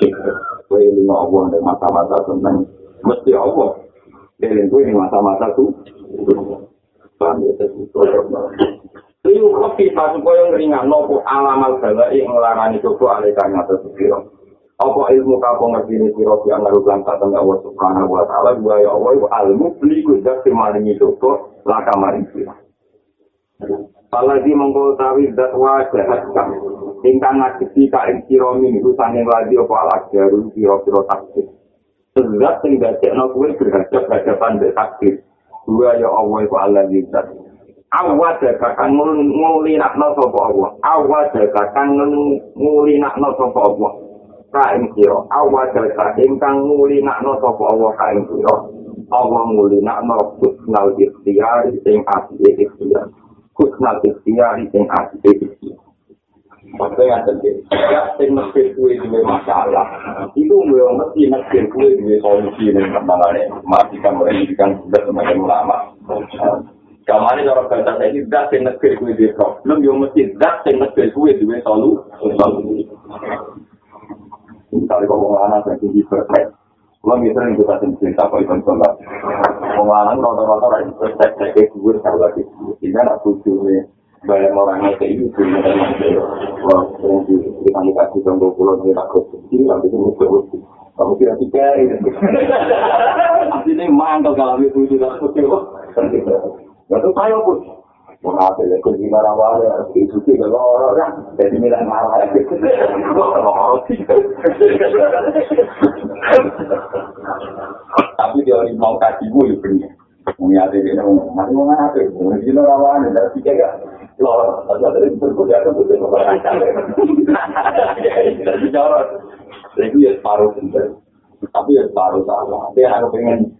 tapi kue lima Allah dan mata-mata tenang. Mesti Allah. Dan gue ini mata-mata ya, Liu kopi pas supaya ngeringan nopo alamal bala yang coba alekanya tersebut. Apa ilmu kapo ngerti ini siro si anggaru langkah tengah Allah subhanahu wa ta'ala Dua ya Allah almu beli kudak si maringi coba laka maring siro. Palagi mengkol tawi dat wajah. Ingkang ngajibi ka ing siro minggu sanging lagi apa alat jaru siro-siro takdir. Sebab sing dadekno kuwi berhadap-hadapan mbek takdir. Dua ya Allah iku Allah zat. Awal jaga kang nguli nakno sapa Allah. Awal jaga kang nguli sapa Allah. Kain sira. Awal jaga ingkang nguli nakno sapa Allah kain sira. Allah nguli nakno kusnal ikhtiar sing ati ikhtiar. Kusnal ikhtiar sing ati ikhtiar Maksudnya yang terjadi, ya, sing mesti kue dua masalah. Itu gue mesti mesti kue dua solusi yang kembangannya. Matikan mereka sudah semakin lama. Kamane cara bahasa saya ini zat yang negeri kue di problem, yang mesti zat yang negeri kue di solu. Misalnya kalau orang anak yang tinggi perfect, kalau misalnya kita cerita kok itu sholat, orang anak rata-rata orang perfect, saya kayak gue ini anak tujuh orangnya kayak itu, itu yang Wah, yang di kasih contoh pulau ini takut kecil, nanti itu mesti Kamu kira-kira ini. Ini mantel kalau itu tidak kecil. Lalu saya pun. Mengatur ya kunci marah marah itu sih kalau orang orang. Jadi milah marah tapi dia orang mau kasih gue punya mengatur dia mau masih mau ngatur mungkin orang orang ada tiga kan loh ada dari berkuda ada berkuda orang jadi ya separuh tapi ya separuh salah dia harus pengen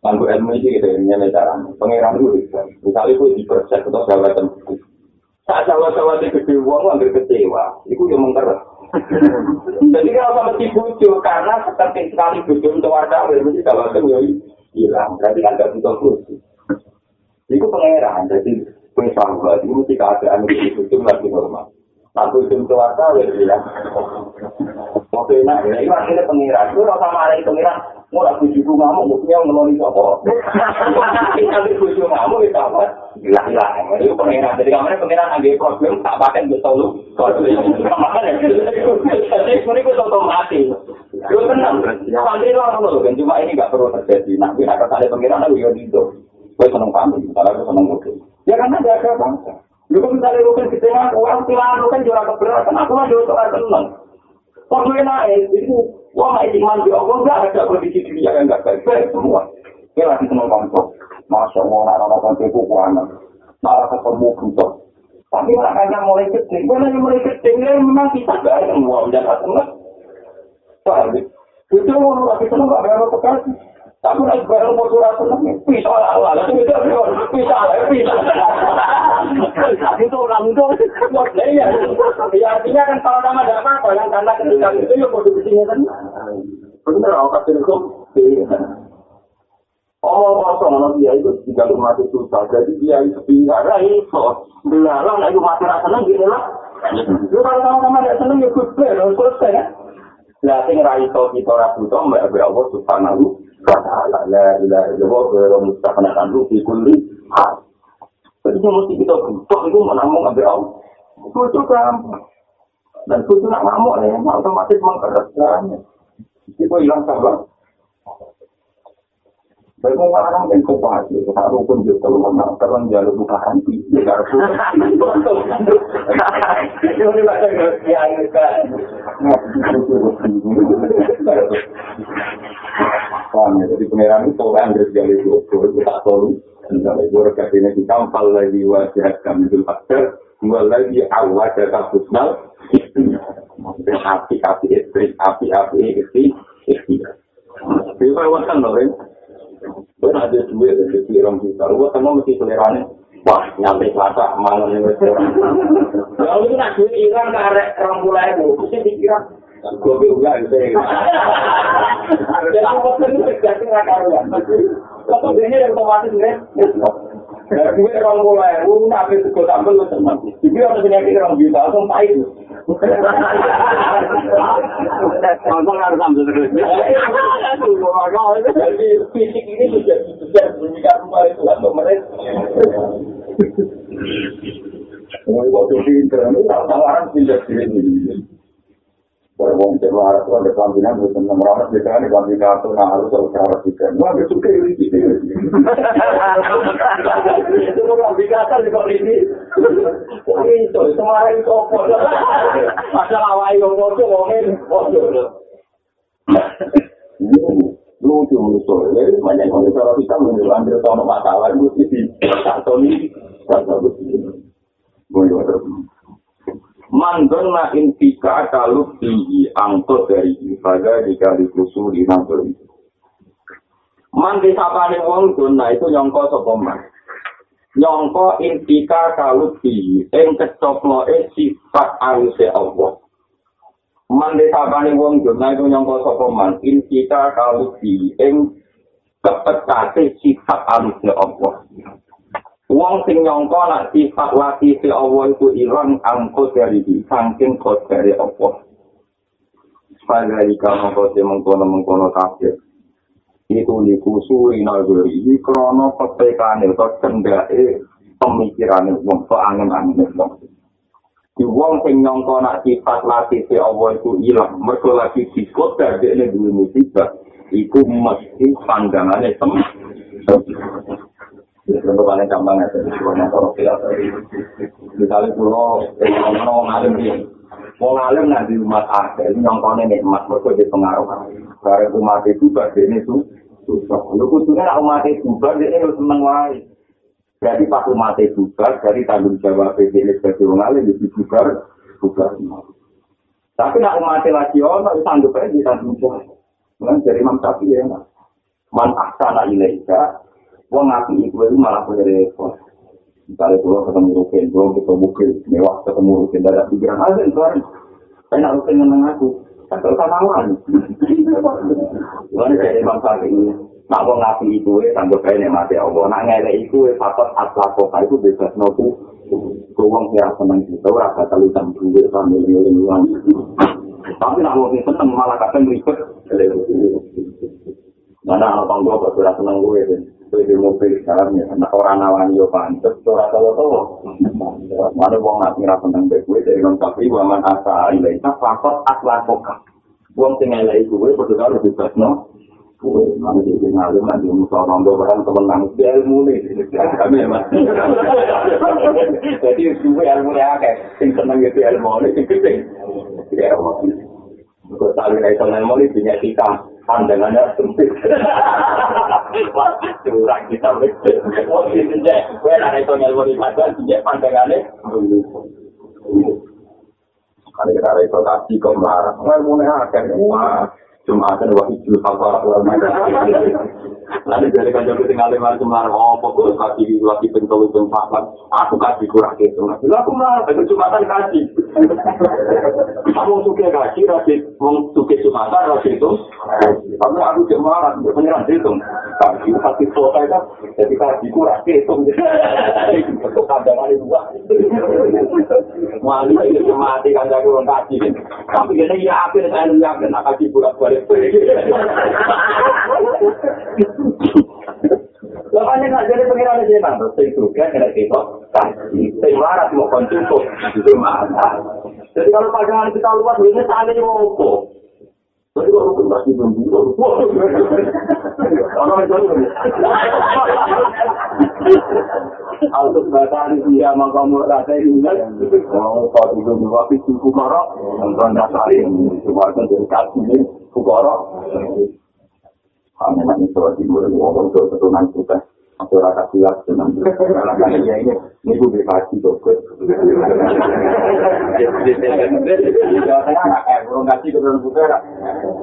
Tangguh ilmu ini gitu, ini cara pengiran dulu. Misalnya itu di proses atau jabatan. Saat jawab-jawab di gede uang, ambil kecewa. Itu yang mengkeras. Jadi kalau sama si bujo, karena seperti sekali bujo untuk warga, berarti kalau itu ya hilang. Berarti kan gak butuh bujo. Itu pengeran, jadi pengiran itu mesti keadaan di bujo lagi normal. Ya. Waktu enak, ya itu akhirnya pengiran. Itu rasa marah pengiran. Mau aku ngamuk, apa. Ngamuk, itu apa? Gila-gila. Itu pengiran. Jadi kamarnya pengiran ada problem, tak pakai betul lu. Makanya, jadi ini itu otomatis. Itu tenang. Loh, kan cuma ini gak perlu terjadi. Nah, kita ada pengiran, ya gitu. Gue seneng kami, misalnya aku seneng. Ya karena ada ada bangsa. Lu kan misalnya rukun tengah, uang tilaan rukun juga keberatan. Aku mah juga suka seneng. Waktu naik, itu uang naik iman di Allah, enggak ada kondisi dunia yang enggak baik-baik semua. Kita lagi seneng bangsa. Masya Allah, anak-anak kan teguh kuanan. Malah ketemu bentuk. Tapi makanya mulai kecil, gue lagi mulai kecil, ya memang kita gak ada uang dan seneng. Paham ya? Itu lagi seneng gak ada apa-apa. Tapi nek bareng mau surat seneng, bisa lah. Lah itu bisa lah, bisa. Itu orang itu, ya. Ya artinya kan kalau nama ada apa-apa, yang karena ketika itu ya mau dibisinya kan. Bener, aku kasih itu. Oh, kosong, anak dia itu tiga mati susah. Jadi dia itu pindah, itu. Belalang, itu mati rasa seneng, gini lah. Lu kalau sama-sama ada seneng, ya kusbel, selesai kan. Lah sing ra iso kita ora butuh mbak Allah subhanahu wa ta'ala la ilaha illallah mustaqana lu fi kulli hal. Jadi mesti kita butuh itu menamung ambil Allah. Itu gampang. Dan itu nak ngamuk ya, otomatis mengkeraskan. Itu hilang sabar. Baik mau ngarang dan kopasi, kita rukun juga lu nggak terang jalur buka hati. Ini baca ya kan. Paham ya, jadi pangeran itu orang dari jalur itu, itu tak tahu. Misalnya gue rekat ini di kampal lagi wajah kami itu faktor, gue lagi awal data fusnal, api-api istri, api-api istri, istri. Itu kan loh, Gue ada duit dari pirang juta, gue semua mesti selerane. Wah, nyampe selasa, malam ini restoran. Lalu itu nak duit hilang ke arek orang mulai itu, mesti dikira. Gue bilang gitu ya. Jadi waktu itu terjadi nggak karuan. Kalau dia yang otomatis. Orang mulai itu, nabi suku sambal lu senang. Jadi orang penyakit orang juta, langsung pahit. Langsung harus ambil terus. Jadi fisik ini sudah sudah rumah itu kan mereka. Waktu pinter, itu tawaran pinter sini. Wong Jawa Arab itu ada kelambinan, enam ratus biasanya ada kelambinan itu, nah harus harus harus juga. Wah, dia suka ini. Itu kelambinan kan juga ini. Itu, itu kok. Masalah awal yang ngotot, ngomongin, ngotot. Lucu, lucu. Jadi, banyak yang kalau kita mengambil tahun masalah, itu di satu ini, satu ini. Gue juga Mandona intika kalau tinggi angkot dari ibadah jika dikusul di nabur itu. Mandi sapane wong dona itu nyongko sapa man. Nyongko intika kalau tinggi ing kecoplo e sifat aluse Allah. Mandi sapane wong dona itu nyongko sapa man intika kalau tinggi ing kepekate sifat aluse Allah. Wong sing nyangka nak sifat lati si Allah itu ilang angko dari di saking kod dari Allah. Padahal jika mengko si mengkono mengkono kafir. Itu dikusu inaguri. Ini krono petekane atau cendake pemikiran wong so angin angin wong. Di wong sing nyangka nak sifat lati si Allah itu ilang. Mereka lagi dikot dari ini dulu musibah. Iku mesti pandangannya teman. Untuk paling gampang ya, jadi cuma motor Misalnya pulau, kalau ngalim dia, mau ngalim nanti umat akhir, ini nyongkone nikmat, mereka jadi pengaruh. Karena umat itu bagian itu susah. Lu khususnya nak umat itu bagian itu seneng wae. Jadi pas umat itu jadi tanggung jawab ini sebagai orang alim, itu juga juga Tapi nak umat lagi itu sanggup aja ditanggung jawab. Kan dari Syafi'i ya, man ahsana ilaika Wong ngapi iku itu malah punya repot. Misalnya kalau ketemu rukin, kalau kita bukil, mewah ketemu rukin, ada pikiran aja itu kan. Saya nak rukin menang aku. Kan kalau sama lawan. Lalu dari bangsa ini, Nak wong ngapi iku tanggo bae nek mati Allah. Nak ngelek iku e fakot asla kok iku bebas nopo. Ku wong kira seneng gitu ora bakal utang duwe sampe milion Tapi nak wong seneng malah kadang ribet. Mana apa gua kok ora seneng gue Kowe di mobil sekarang ya, nak orang nawani yo pantes, ora tau-tau. Mana wong nak ngira seneng kowe dari wong tapi waman asa ilaika fakot asla kok. Wong sing elek iku kowe padha karo bebas no. Kowe mana iki ngalim nanti musa rondo barang temen nang ilmu ne. Kami mas. Jadi suwe ilmu ne akeh sing seneng itu ilmu ne sing gede. Ya. Kok tali nek ilmu ne punya kita pandangannya sempit. Curang kita betul. Wong iki jenenge kowe nek ilmu ne padahal pandangannya. Kalau kita ada ekspektasi kok marah, nggak mau nih akan wah akan wah itu apa Nanti dari tinggal lima oh pokok kasih lagi pentol itu aku kasih kurang gitu. Lalu aku marah, itu kan kasih. Kamu suka kasih, kasih, mau suka kasih itu. Itu. Itu, jadi kasih kurang gitu. Itu itu itu mati. Tapi ini yakin, saya yakin, kasih kurang balik. Jadi mau? Jadi kalau pasangan kita luar ini saling mau apa? Jadi kalau kita masih belum orang itu Altus batari dia mangkamu rasa ini mau kau itu dua pintu kukoro, nonton dasari, cuma itu dari kasih kukoro. Kami nanti soal timur itu ngomong soal keturunan kita. Aku rasa siap dengan Karena ini, ini gue dikasih Tengah anak eh, burung kasih keturunan kita.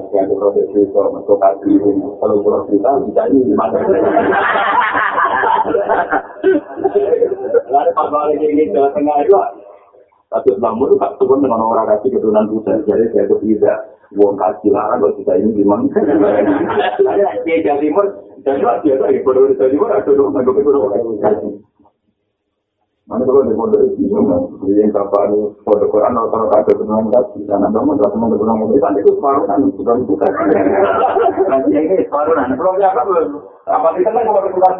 Ya, itu proses itu, untuk kasih, kalau burung kita, bisa ini gimana? Lalu pas balik ini Jawa Tengah itu, tapi Islam itu tak turun dengan orang kasih keturunan kita. Jadi saya itu tidak. wong kasih larang kok kita ini gimana? Dia jadi timur, dan juga dia lagi bodoh di timur, ada dong, nggak bodoh kasih. Mana kalau di bodoh itu, yang kapan bodoh Quran atau kalau kata kebenaran kasih, karena kamu nggak semua kebenaran itu kan itu separuh kan, sudah bukan. Nanti ini separuh kan, belum ya apa apa kita kan kalau kebenaran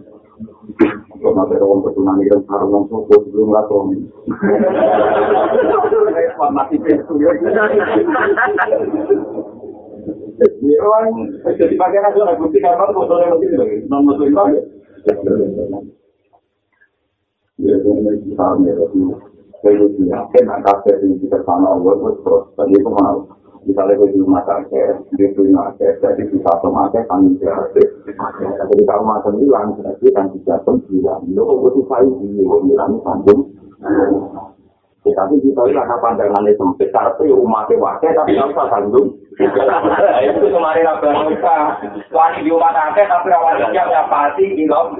Kalau nanti orang bertunang itu harus langsung buat belum lakon. Masih itu ya. Ini orang jadi pakai nasional bukti kapal fotonya mesti lagi non muslim lagi. Ya, ini kita ambil itu. Saya itu ya, kan ada di kita sana Allah terus tadi itu mau misalnya gue di rumah sakit, di rumah sakit, jadi bisa otomatis kan gratis. Jadi kalau masuk bilang, jadi kan bisa bilang, lo kok butuh saya di bilang sambung. Tapi kita ini karena pandangannya sempit, tapi umatnya wakil, tapi nggak usah sambung. Itu kemarin apa kita, wani di rumah sakit, tapi awalnya yang pasti gila.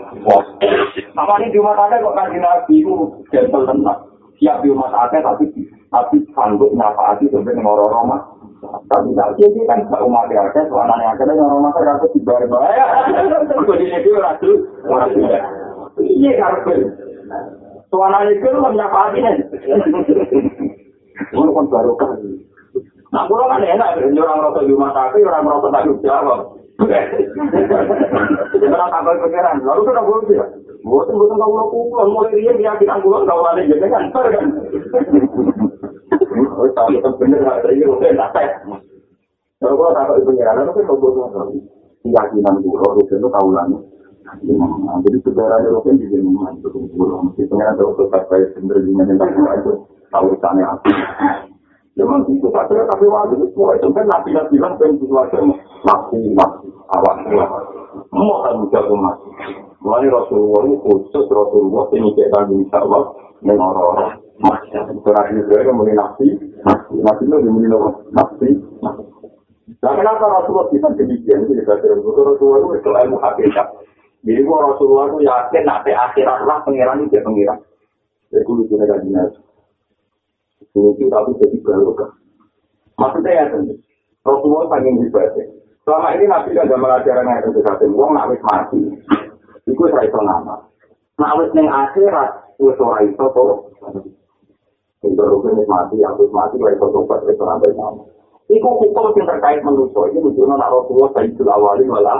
Apa ini di rumah sakit kok kan nabi itu gentle tenang. Siap di rumah sakit, tapi tapi sanggup nyapa hati sampai ngorong rumah. Tapi tak jadi kan gak umat ya, kan suanan yang ada orang masa rasa di bar bahaya. Aku di sini ratu, orang tidak. Iya karpet. Suanan itu lo menyapa kan? Mau kan baru kan. Nah, kalau kan enak, orang rasa di rumah sakit, orang rasa tanggung jawab. Orang tambah pikiran, lalu kita boleh sih. Bukan bukan kau mau pulang, mulai dia meyakinkan pulang kau ada jadi kan, kan? Wis tak tetep bener gak ada yo nek tak. Kalau gua tak ibu nyerah, itu kan bodoh sekali. Keyakinan gua itu itu kaulan. Jadi sebenarnya itu kan jadi memang itu gua mesti pengen ada untuk sampai bener dengan tak itu tahu sana aku. Memang itu tapi tapi waktu itu semua itu kan nabi nabi bilang kan sesuatu nabi nabi awak. Mau kan jago mas. Mulai Rasulullah itu khusus Rasulullah ini tanggung jawab dengan orang-orang. Kan itu kenapa Rasulullah kita demikian? Itu juga Rasulullah itu itu ilmu hakikat. Jadi Rasulullah itu yakin nanti akhirat lah pengiran itu pengiran. Jadi kudu kita kaji nabi. Kudu tapi jadi baru kan. Maksudnya ya Rasulullah pengen ibadah. Selama ini Nabi tidak mengajarkan yang itu satu. Wong nak wis mati. Iku ora iso nama. Nak wis ning akhirat wis ora iso to. Itu wis mati, aku wis mati iso tobat wis ora nama. Iku hukum yang terkait manusia. Ini menunjukkan nak Rasulullah Sayyidul Awali malah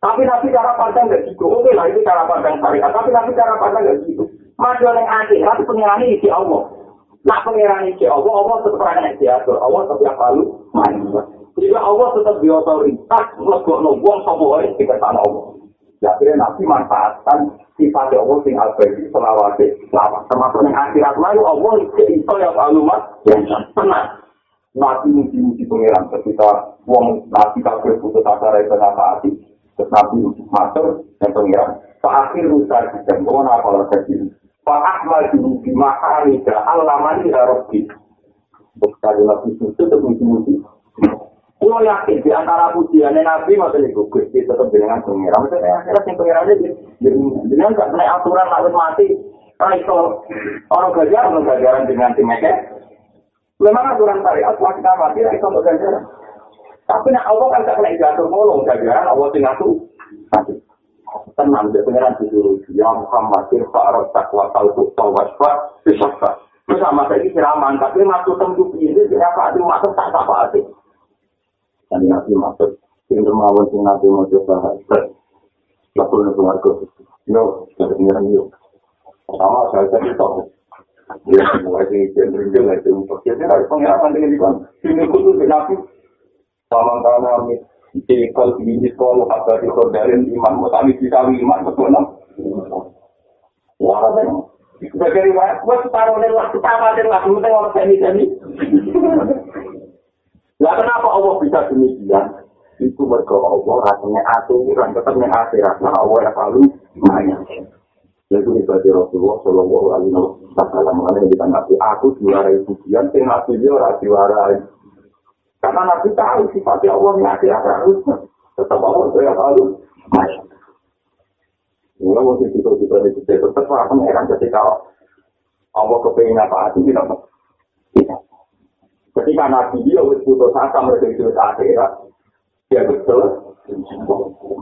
Tapi Nabi cara pandang gak gitu. Oke lah itu cara pandang syariat. Tapi Nabi cara pandang gak gitu. Maju yang akhirat pengirani di Allah. Nak pengirani di Allah, Allah tetap orang yang Allah setiap lalu manusia. Jika Allah tetap di otoritas, nubung semua orang di sana Allah. Ya, akhirnya Nabi manfaatkan sifat Allah sing al-Badi selawati selawat. Termasuk yang akhirat lalu Allah itu yang alumat yang tenang. Nabi muji-muji pengiran ketika wong Nabi kabeh putus asa ra iso hati. Terus Nabi matur dan pengiran. Pak akhir rusak dan wong apa lagi. Pak Ahmad di maharika Allah mani ya Rabbi. Sekali lagi itu muji-muji. Kulo yakin di antara pujiannya Nabi masa niku Gusti tetap dengan pengiran. Maksudnya akhirnya yang pengiran ini dengan gak kena aturan lalu mati. Karena itu orang gajah orang gajaran dengan tim Memang aturan syariat wajib mati itu untuk gajaran. Tapi nak Allah kan tak kena jatuh nolong gajaran Allah tinggal tuh. Tenang dia pengiran disuruh ya Muhammad irfa'arot takwa talku tawasfa bisaffa. Terus sama saya siraman, tapi masuk tentu ini, kenapa ada masuk tak apa-apa dan nabi masuk pintu mawon sing nabi mau coba. Lapor ke keluarga. Yo dari pengiran yo sama saya tadi tahu ya mulai cenderung lah itu untuk jadi dari pengiran dengan di mana ini khusus nabi sama karena kami di kal di sekolah apa di saudara iman mau kami bisa iman betul nam wah sebagai riwayat, gue separuh dan waktu itu orang seni-seni. Nah kenapa Allah bisa demikian? Itu mereka Allah rasanya aturan tetap yang akhirat. Nah Allah yang selalu banyak. Jadi ibadah Rasulullah Shallallahu Alaihi Wasallam yang kita nabi aku juara pujian, sing nabi dia orang juara. Karena nabi tahu sifatnya Allah yang akhirat tetap Allah yang selalu banyak. Mula mungkin kita kita itu tetap akan heran ketika Allah kepengen apa itu kita tidak. Ketika Nabi dia wis putus asa mereka itu akhirat, dia betul.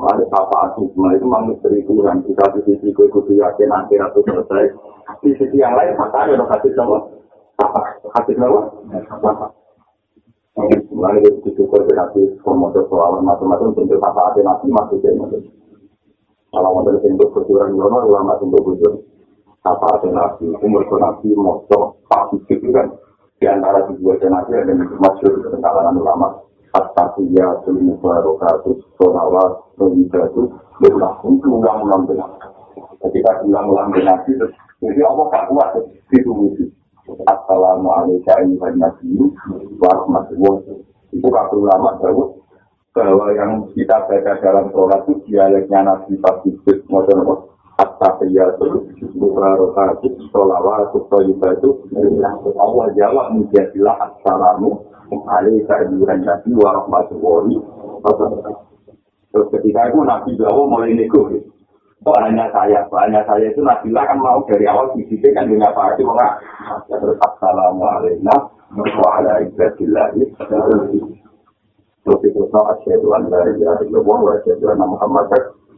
Ada apa aku cuma itu memang misteri Tuhan. Di satu sisi gue kudu yakin akhirat itu selesai. Di sisi yang lain kata ada dong hadis sama apa? Hadis apa? Mulai dari situ kau berarti komodo soal macam-macam tentu apa ada nabi maksudnya maksudnya. Kalau mau dari bentuk kejuran ulama bentuk kejuran. Apa ada nabi, umur nabi, motor, pasti kan. Di antara kedua jenazah yang masyur di kalangan ulama. At-Tafiyah, Sulimu Barokatus, Sonawat, Nujatu, berlaku ulang-ulang dengan ketika ulang-ulang dengan itu jadi Allah tak kuat itu wujud Assalamualaikum warahmatullahi wabarakatuh. Itu kata ulama jauh bahwa yang kita baca dalam sholat itu dialeknya Nabi Pasti Maksudnya at-tahiyatul mubarakatuh sholawatu thayyibatu Allah jawab menjadilah assalamu alaika iburan nabi wa rahmatullahi terus ketika itu Nabi Jawa mulai nego kok hanya saya, kok hanya saya itu Nabi lah kan mau dari awal di sini kan dunia apa itu enggak terus assalamu alaikum wa ala ibadillahi terus itu saat syaitan dari dari Allah wa syaitan Muhammad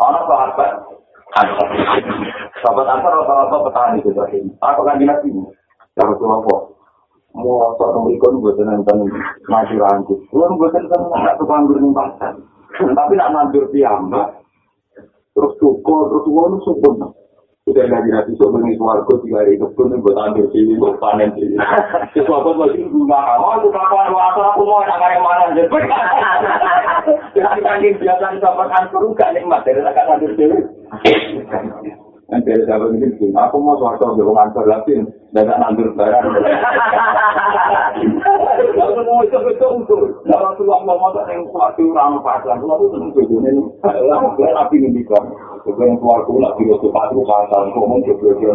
Anak sahabat Sahabat Ansar rata-rata petani gitu. Aku kan dinas ini. Ya Rasulullah. Mau sok nomorikon gue tenang-tenang maju rangkut. Lu gue tenang nggak tukang gue pasar. Tapi nak mandur piyambak. Terus suka terus wong sempurna. Udah ngaji nabi sok bengi suarga tiga hari kebun buat ambil sini buat panen sini. Sesuatu bagi rumah kamu aku kapan waktu aku mau nak kayak mana. Kita kan biasa dapat ansur gak nikmat dari nak ngambil sini. Kan dari sahabat ini, aku mau suarga belum ansur lagi dan tak nandur barang. Lalu mau itu betul betul. Kalau tuh mau mau yang suatu ramah pasang, lalu tuh betul ini. Lalu gue nabi ini kan. Gue yang keluar gue lagi waktu patu pasang, ngomong ke beliau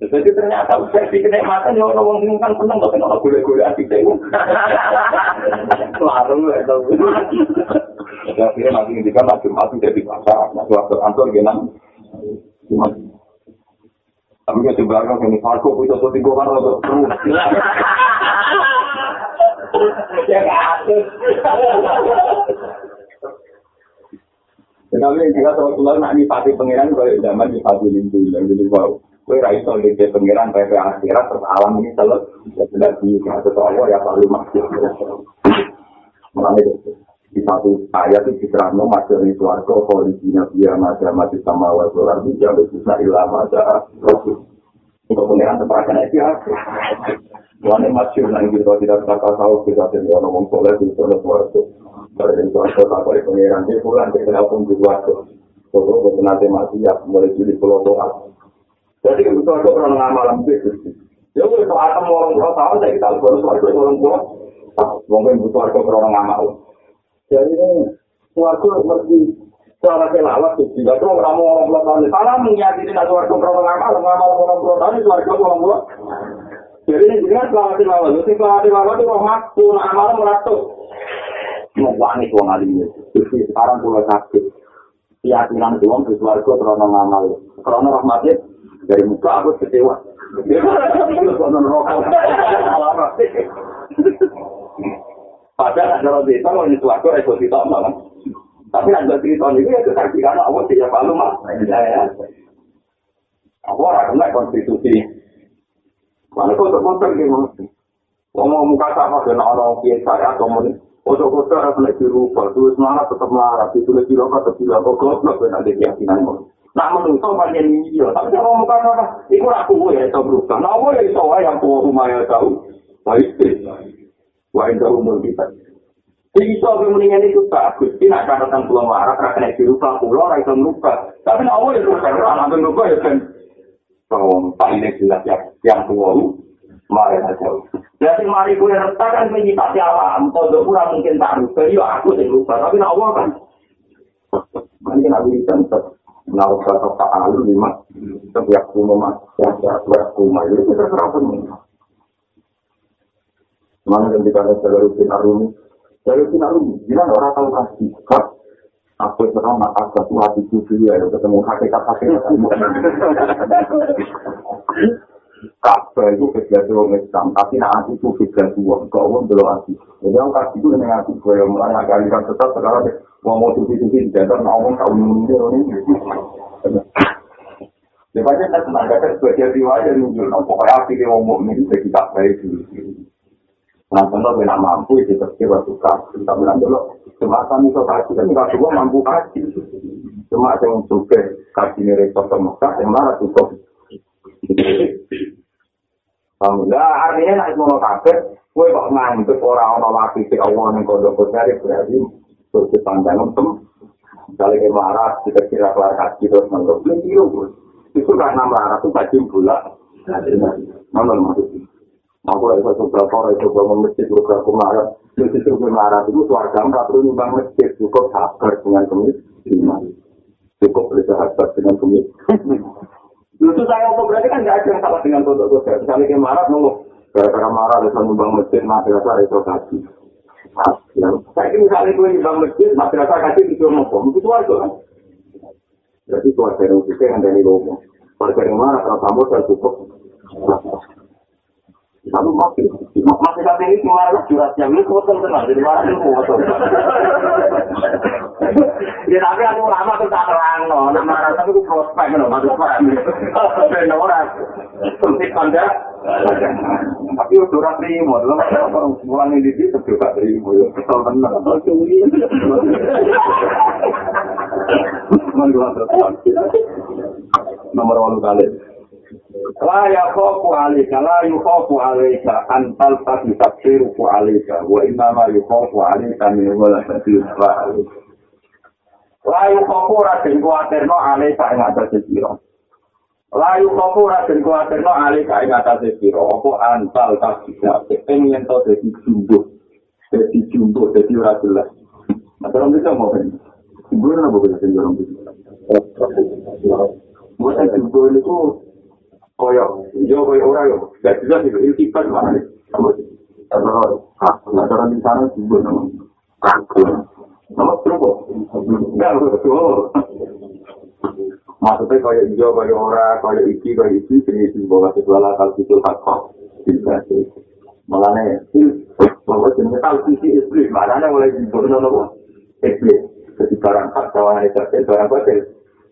Jadi ternyata udah di kenikmatan ya orang orang kan seneng tapi orang gule-gule hati saya. Larang ya tahu. Ya akhirnya nanti ini kan nanti mati jadi pasar. Nanti waktu kantor genang. Tapi kita sebenarnya ini parko bisa tuh tiga kan untuk terus. Ya kasus. Tapi jika Rasulullah nak nyipati pangeran kalau zaman nyipati lindungi dan jadi wow. Kue raiso di pangeran PP akhirat terus alam ini selesai sudah di satu Allah ya selalu masih. Mulanya di satu ayat itu diterangkan masuk di suarga kondisinya dia masih mati sama wasolar itu yang bisa ilah masa untuk pangeran sepakat itu ya. Mulanya masih nanti kita tidak kata tahu kita tidak ngomong soleh di suarga Dari suatu tak boleh pengiran di bulan kita pun di suatu. Kalau kita nanti mati ya mulai jadi pulau doa. Jadi itu suatu orang ngamal lebih sih. Ya kalau akan orang tua tahu saya kita harus suatu orang tua. Mungkin butuh suatu orang ngamal. Jadi ini suatu mesti cara kelawat sih. Jadi orang mau orang tua tahu. Salah menyakiti nak suatu orang ngamal, ngamal orang tua tahu suatu orang tua. Jadi ini jelas selawat selawat. Jadi selawat selawat itu rahmat pun amal meratus. Mewani wong alim Jadi sekarang pulau sakit. Keyakinan itu wong bersuarga krono ngamal. Krono rahmatnya dari muka aku kecewa. Padahal ada orang desa mau nyusuarga itu tidak malah. Tapi ada cerita ini ya kesaksian Allah tidak malu mah. Aku orang kena konstitusi. Mana kau terkontrol gimana? Ngomong muka sama dengan orang biasa atau Ojo kota harus naik dirubah, terus semangat tetap marah, itu lagi rokok tetap bilang kok goblok ben ada keyakinan kok. Nak menungso panjang iya, tapi kalau mau kata apa, itu aku ya itu berubah. Nah, aku ya itu yang tua rumah ya tahu. Baik sih, wah itu umur kita. Jadi itu aku mendingan itu bagus. Ini nak catatan pulau marah, karena naik dirubah pulau, orang itu merubah. Tapi nak aku ya berubah, orang itu merubah ya kan. Kalau pak ini jelas yang tua mari aja. Jadi mari gue retakan menyitasi alam, kalau kurang mungkin tak rubah, ya aku sih rubah, tapi nak awal kan. Kan aku tetap naruh kata tak alu lima, setiap rumah mas, setiap rumah itu kita terapkan. Mana yang Rukin Arumi, dari Rukin Arumi, gimana orang tahu kasih, kak, aku itu kan mata satu hati cucu ya, ketemu hakikat hakikat. Kabeh itu kegiatan orang Islam, tapi nanti itu kegiatan uang, kau pun belum hati. Jadi orang kasih itu dengan hati, gue yang mulai agak aliran tetap, sekarang mau mau tuki-tuki, jadi ngomong kau mundur ini. Ya banyak kan tenaga kan sebagai riwayat nunjuk, pokoknya hati dia ngomong ini kita baik dulu. Nah, contoh gue mampu, itu waktu kasih, kita bilang dulu, semacam itu kasih, kan nggak semua mampu kasih. Cuma yang suka kasih ini repot ke Mekah, yang marah cukup. Alhamdulillah, artinya nak semua kafir, gue kok nganggep orang-orang wakil si Allah yang kodok kodok berarti terus dipandang untuk kayak marah, kita kira kelar kaji terus menurut gue itu itu karena marah itu kaji bulan. Mana maksudnya aku lagi satu berapa orang itu gue masjid gue berapa marah jadi itu gue marah itu keluarga nggak perlu nyumbang masjid cukup sabar dengan kemiskinan cukup bersahabat dengan kemiskinan Itu saya apa berarti kan nggak ada yang salah dengan kodok kodok. Misalnya kayak marah nunggu, gara-gara marah bisa nyumbang masjid, madrasah itu kasih. Saya ini misalnya gue nyumbang masjid, madrasah kasih itu ngomong, itu warga kan. Berarti keluarga yang kita yang dari ngomong. Keluarga yang marah kalau kamu saya cukup. Lalu masih, masih kata ini cuma ada suratnya, ini kotor tenang, jadi marah itu kotor. Ya tapi aku lama tuh tak terang, no. Nah marah tapi aku prospek, no. Masuk pak, bener orang. Sempit panda. Tapi udah orang terima, lo orang mulai di sini juga terima, ya. Kesel bener. Nomor walu kali. La ya khofu alika, la yu khofu alika, antal tadi tafsiru ku alika, wa imama yu khofu alika min wala tafsiru ku alika. La yu khofu raden kuatirno alika ing atas siro. La yu khofu raden kuatirno alika ing atas siro, apa antal tadi tafsiru, pengen to dadi jumbo, dadi jumbo, dadi ora jelas. Nah, kalau bisa mau kan, jumbo apa bisa orang bisa? Bukan jumbo itu koyo yo koyo ora yo gak jelas itu itu sifat mana nih kalau ah cara di sana sih gue nama aku nama terus enggak betul maksudnya koyo yo koyo ora koyo iki koyo iki jenis bahwa segala hal itu hak bisa sih malah nih bahwa jenis hal sisi istri mana nih mulai dibunuh nopo istri ketika barang hak kawan itu barang batil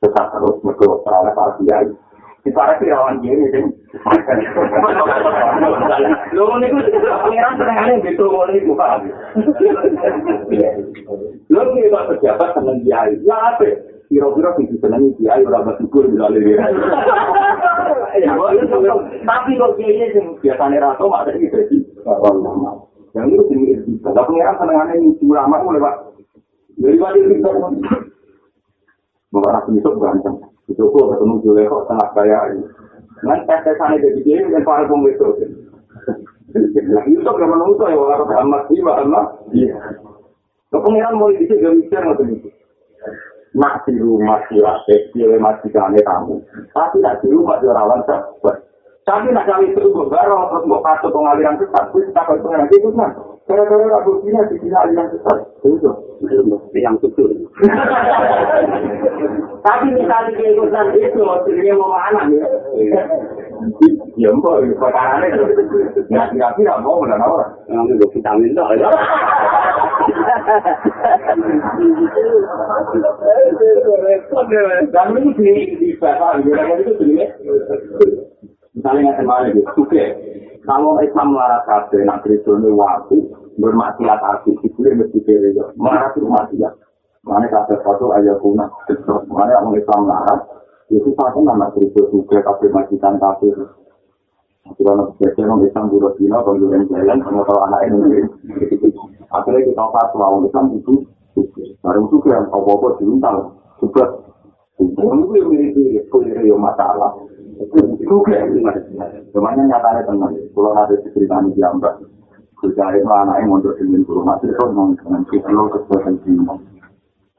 tetap terus mergo ora para kiai. Di para kirawan kiai sing Lho niku pengiran senengane gitu ngene iku Pak. Lho iki kok pejabat seneng kiai. Ya apa? Kira-kira sing seneng kiai ora bersyukur bila lewe. Tapi kok kiai sing biasane ra tau ada iki dadi yang itu tinggi itu. Tapi pengiran senengane ulama mulai Pak. Dari itu Nabi Yusuf ganteng. Itu kok ketemu Juleho tengah kaya ini. Nanti tes sana jadi dia dan para pembetul. Nah, Yusuf yang menunggu ya orang Muhammad sih, Muhammad. Iya. Kepengiran mulai bisa gak mikir nggak begitu. Nak di rumah silakan, dia masih kamu. Tapi nak di rumah dia rawan sahabat. Tapi nak kali itu gue baru terus mau kasih pengaliran sesat, gue tak kalau pengen itu kan. Gara-gara aku punya di sini aliran sesat, itu yang betul. Tapi misalnya dia ikutan itu, dia mau mana ya? Ya mbak, perkara itu. Nggak kira-kira mau dan orang. Yang itu vitamin tuh. Dan ini di di bapak, itu sendiri. Misalnya nggak kemarin gitu, oke. Kalau Islam larat kafe, nak Kristen waktu bermaksiat hati, itu dia mesti kiri ya. Mana tuh maksiat? Mana kafe satu ayat punah, mana orang Islam larat, itu satu nama Kristen juga kafe majikan kafe. Akhirnya biasanya orang Islam dulu dino, kalau jalan, sama kalau anak ini. Akhirnya kita pas orang Islam itu, baru itu yang apa-apa diuntal, juga. Itu yang mirip-mirip, itu masalah. Cuman nyatanya teman, kalau ada cerita di jambak, kerja itu anaknya mondok dengan guru masih itu mau dengan kita lo kesulitan jiwa.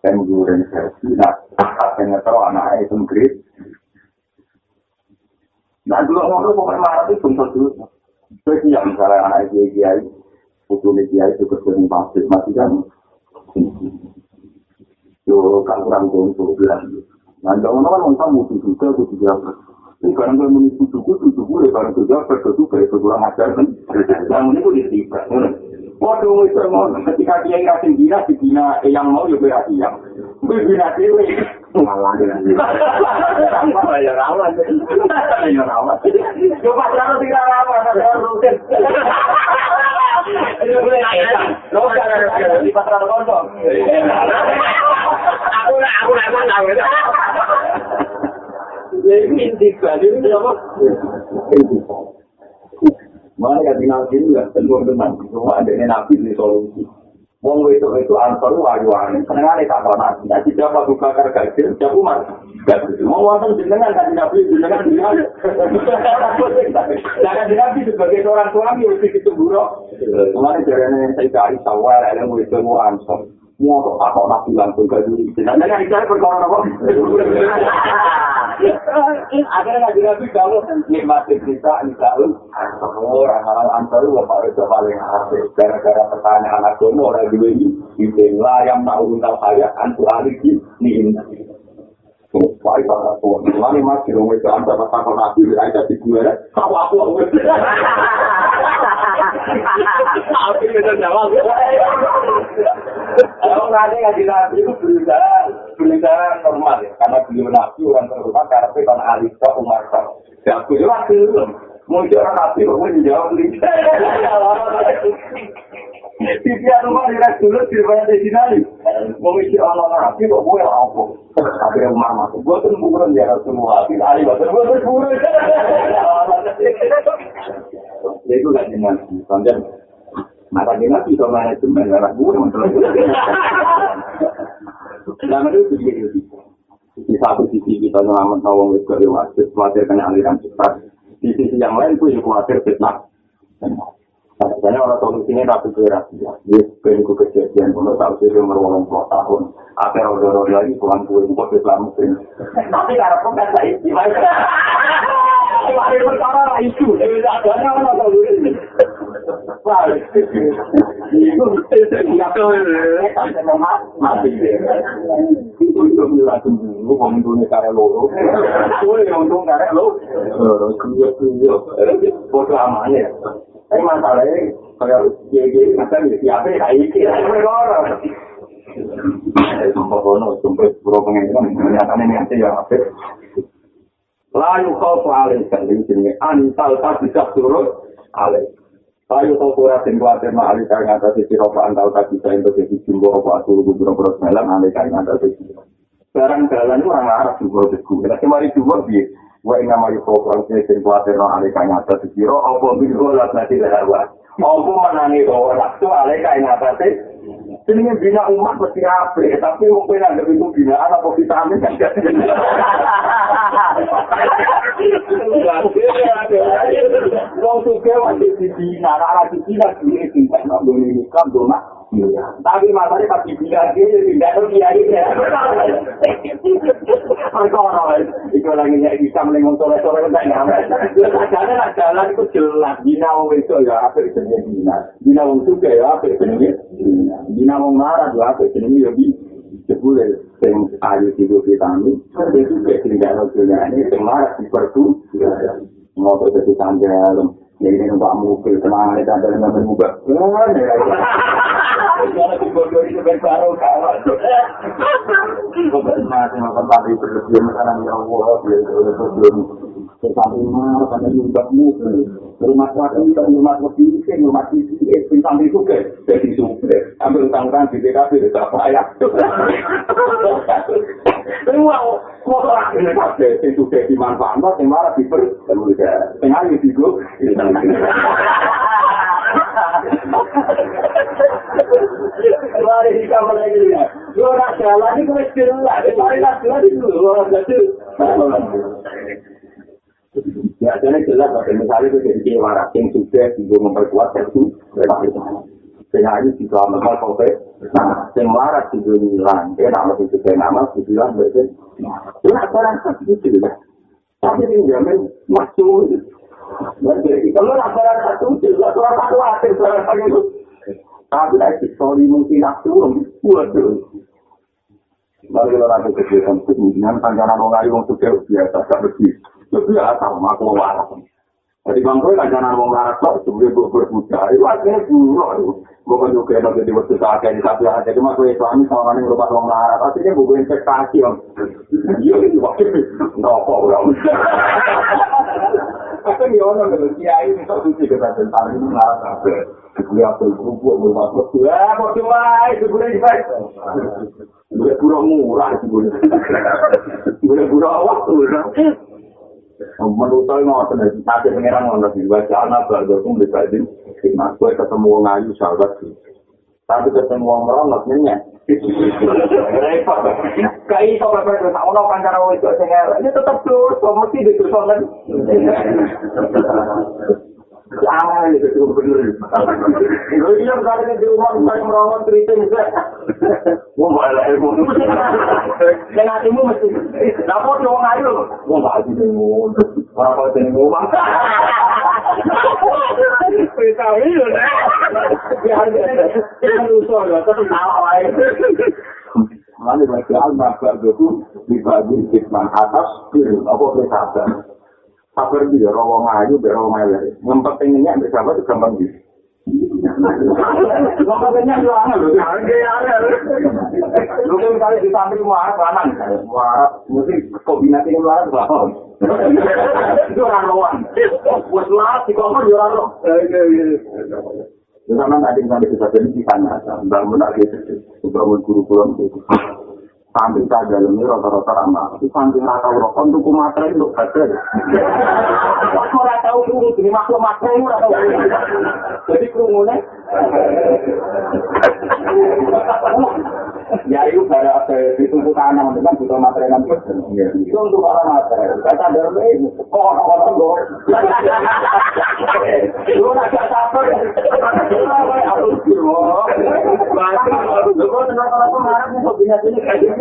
Dan guru dan versi, nah, akhirnya tahu anaknya itu nggerit. Nah, dulu ngomong pokoknya marah itu bentuk dulu. Jadi yang misalnya anak itu kiai, putu kiai itu kerja di masjid, masih kan. Yo, kan kurang gontok bilang. Nah, jangan kan musuh juga, kudu jambak. Ini barang kalau mengisi suku, suku ya barang juga berkesuka, itu kurang ajar kan. Yang ini pun istiqah. Waduh, itu mau ketika dia yang kasih bina, si bina yang mau juga berarti yang. Gue bina dewe. Malah ya. Ya rawan. Ya rawan. Coba jangan tidak rawan, ada rutin. Lo kan di pasar kondom. Aku nak, aku nak, aku nak. Itu apa? Mana kan nabi itu ya tentu tenang, cuma ada nabi di solusi. Wong itu itu ansor wajuan, seneng ada tak nabi. Nanti siapa buka kargajil, siapa mas? Mau wonten jenengan kan nabi jenengan jenengan. Jangan nabi sebagai seorang suami harus itu buruk. Kemarin jarane saya kali sawal, ada mau itu mau ansor. Mau kok nabi langsung gaji. Jangan jangan perkara apa? Akhirnya nabi nabi kamu nikmati kita misalnya orang orang antar lu pak itu paling asik gara-gara pertanyaan agama orang dua ini itu lah yang tahu saya antu aliki nih Wah, itu ada tuan. Mas, rumah itu anda pas takut nabi, ada di gue, kau aku aku. Tapi jawab. Kalau nanti ngaji nabi itu berusaha, berusaha normal ya. Karena beliau nabi orang terutama karena kan Alisa Umar Ya aku juga Mau orang nabi, kok gue dijawab. Pikiran rumah di dulu di rumah di sini. Mau orang nabi kok gue apa? Akhirnya Umar masuk. Gue tuh bukan dia semua. Tidak ada bahasa. Gue tuh bukan. Ya itu gak dengan konten. Mata dia nanti sama manajemen arah gue masalah. Selama itu begitu. Di satu sisi kita nyelamat nawang wis kerewat, khawatir kena aliran cepat. Di sisi yang lain pun khawatir fitnah. Karena orang solusinya tapi kira ya, ben ku kejadian kalau tahu sih umur orang tua tahun, akhir orang lagi pulang kue Islam mungkin. Tapi karena pun kan saya gimana? Mari perkara lah itu, adanya orang tahu ini. Itu nggak tahu ini, kalau gigi, macam di siapa, ya apa? Layu kau paling sendiri sini, antal tak bisa turun, alih. Layu kau kurang dan khawatir mah alih kaya ngata sisi ropa antal tak bisa untuk jadi jumbo apa asal gubernur bro semelang alih kaya ngata sisi. Barang jalan itu orang Arab juga begitu. Tapi mari juga biar wa inna ma yukofran sing kuatir no alika nyata dikira apa biru lah nanti lewa apa menangi bahwa waktu alika nyata Jenenge bina umat mesti apik, tapi mungkin ada itu binaan apa vitamin kan Wong suke wajib dibina, boleh nikah, dona. Tapi masalahnya pas tidak lagi bisa sore-sore nyampe. Jelas, bina wong itu ya apa bina. Bina wong suke ya apa bina. Wong marah dua apa jenenge ya bi. Sepuluh sing ayu tiga vitamin, itu kayak tinggal dunia ini sing marah di pertu. Mau jadi tanggal, jadi ini mbak mukil tenang ini tanggal nggak berbuka. Jangan dibodoh itu baru kawan. Kok masih makan tadi berlebihan sekarang ya Allah, ya berlebihan. Tetapi marah pada nyumbangmu rumah sakit kita rumah sakit ini rumah sakit ini sampai suke jadi suke ambil utang-utang di DKP tidak payah Wow, motor akhirnya kabeh sing suke dimanfaatkan sing marah diper sing ayu digo Mari kita mulai ini. Lo nak jalan ini kau jelas. Mari nak jalan itu. Lo jadi. Ya, jadi jelas, tapi misalnya itu jadi kewara, yang sudah juga memperkuat itu, sehingga ini juga memang konkret, nah, yang waras juga hilang, ya, nama itu juga nama, itu hilang, berarti, itu nak barang satu itu juga, tapi ini jamin, masuk, berarti, kalau satu, jelas, orang satu akhir, barang satu itu, tapi lagi, sorry, mungkin aku, buat Mari kita lakukan kegiatan itu, dengan panjangan orang lain, untuk biasa, tak begitu. Lebih atau aku waras. Jadi bangku kan jangan mau waras kok, sebelum gue berbuka, itu akhirnya buruk. Gue kan juga enak jadi waktu saat ini, tapi aja cuma gue suami sama orang yang lupa mau waras. Akhirnya gue investasi om. Iya itu waktu itu, nopo bro. Tapi ya orang kalau kiai kok suci kita tentang ini waras apa? Gue apa kerupuk, gue apa kerupuk, ya kok cuma itu gue investasi. Gue kurang murah, gue. Gue kurang waktu, menurut saya mau ada nanti pengiran mau nanti baca anak baru pun dibanding nah gue ketemu orang ayu sahabat sih tapi ketemu orang meronok nyenyak. Repot. Kayak itu apa itu sama orang kan cara itu ini tetap dosa mesti didosa kan Itu. Kita ini. Kita bagi alma berdoku dibagi hikmah atas diri apa bersabar. Sabar dia rawa ngayu berawa ngayu. Ngempet pengennya bersabar itu gampang gitu. Ngempetnya itu aneh loh. Lu kan misalnya di santri marah kanan, marah mesti kombinasi ini marah berapa? Itu orang lawan. Buat marah di kamar di orang lawan. Zaman ada yang sampai di sana, bangun lagi, bangun guru-guru itu. Sampai tak dalamnya rata-rata ramah. Itu nggak tahu rokok untuk kumateri untuk ada. Aku tahu dulu, jadi makhluk materi nggak tahu. Jadi kerumunan. Ya itu pada ditunggu tanam, itu kan butuh materi nanti. Itu untuk para materi. Kata dalamnya ini, kok orang-orang gue. Lu agak sabar. Aku kira. Lu kok kenapa kemarin kok bisa sini kayak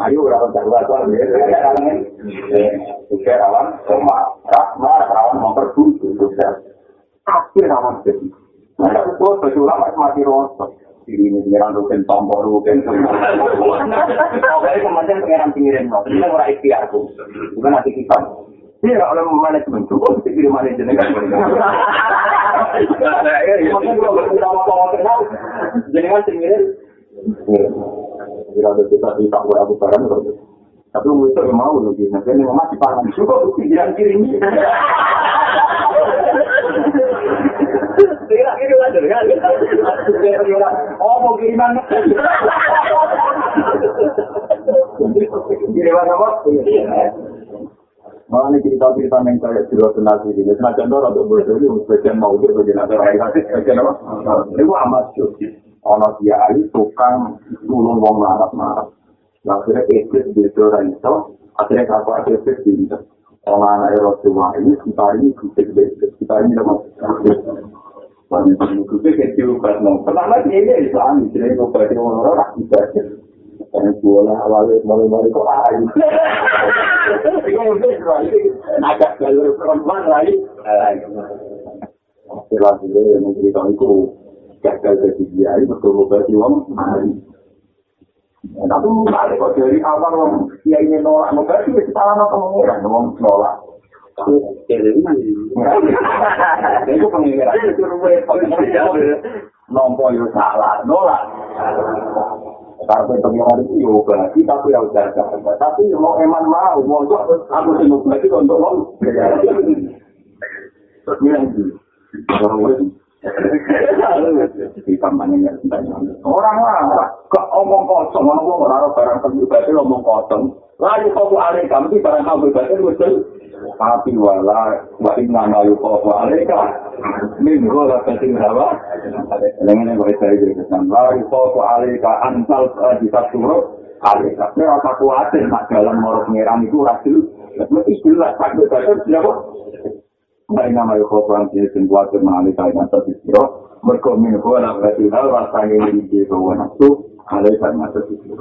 Ayo, rawan darurat, wah, ya, rawan, ya, rawan, sama, rawan, rawan, memperbunuh, tapi rawan jadi. Nah, itu betul lama mati rosok. Ini pengiran rugen tombol rugen. Pokoknya kemudian pengiran pinggirin no. Ini orang ikhtiar tuh. Bukan nanti kita. Iya, oleh manajemen cukup mesti kirim manajemen kan. Makanya kalau kita mau bawa kenal, jenengan pinggirin. Kira ada kita di tak aku barang tapi mau itu mau loh gitu. Nanti ini parah. Cukup pinggiran kiri ini. Kira kiri wajar kan? Oh mau kiriman? Kiriman apa? Malah ini cerita-cerita yang kayak jelas nasi ini. Senajan itu untuk bodoh ini sebagian mau dia bagian ada orang kasih sebagian apa? Itu amat syuk. Ono dia ini tukang nulung wong marah-marah. Akhirnya iblis begitu orang itu. Akhirnya kakak iblis begitu. Orang anak Rasulullah ini kita ini kita kita ini nama Wanita itu kecil kan, kenapa ini Islam? Jadi mau baca orang-orang rakyat Karena bola awalnya mulai-mulai kok ayu. Itu mungkin agak jalur perempuan lain. Setelah itu yang mencerita itu gagal jadi dia itu betul-betul uang Tapi misalnya kok dari awal orang dia ingin nolak, berarti kita salah pengeran, ngomong nolak. Itu pengeran itu nompo yo salah, nolak. Karena pengeran itu yo berarti tapi yang jaga. Tapi mau eman mau, mau aku sih mau untuk lo. Terus bilang Orang lah, kok omong kosong, omong orang barang pribadi omong kosong. Lalu kau alih kamu barang kamu pribadi betul. Tapi wala, wa inna ma yuqafu alaika min ghala katin hawa. Dengan yang berkata itu kesan, la yuqafu alaika antal bisa suruh alaika. Saya apa kuatir nak dalam morok ngeran itu rasul. Lebih istilah tak berbeda siapa? Baik nama Yehova yang jenis kuat mengalih kaitan tersebut. Mereka minum kuat berarti hal rasanya ini di bawah nafsu. Alih kaitan tersebut.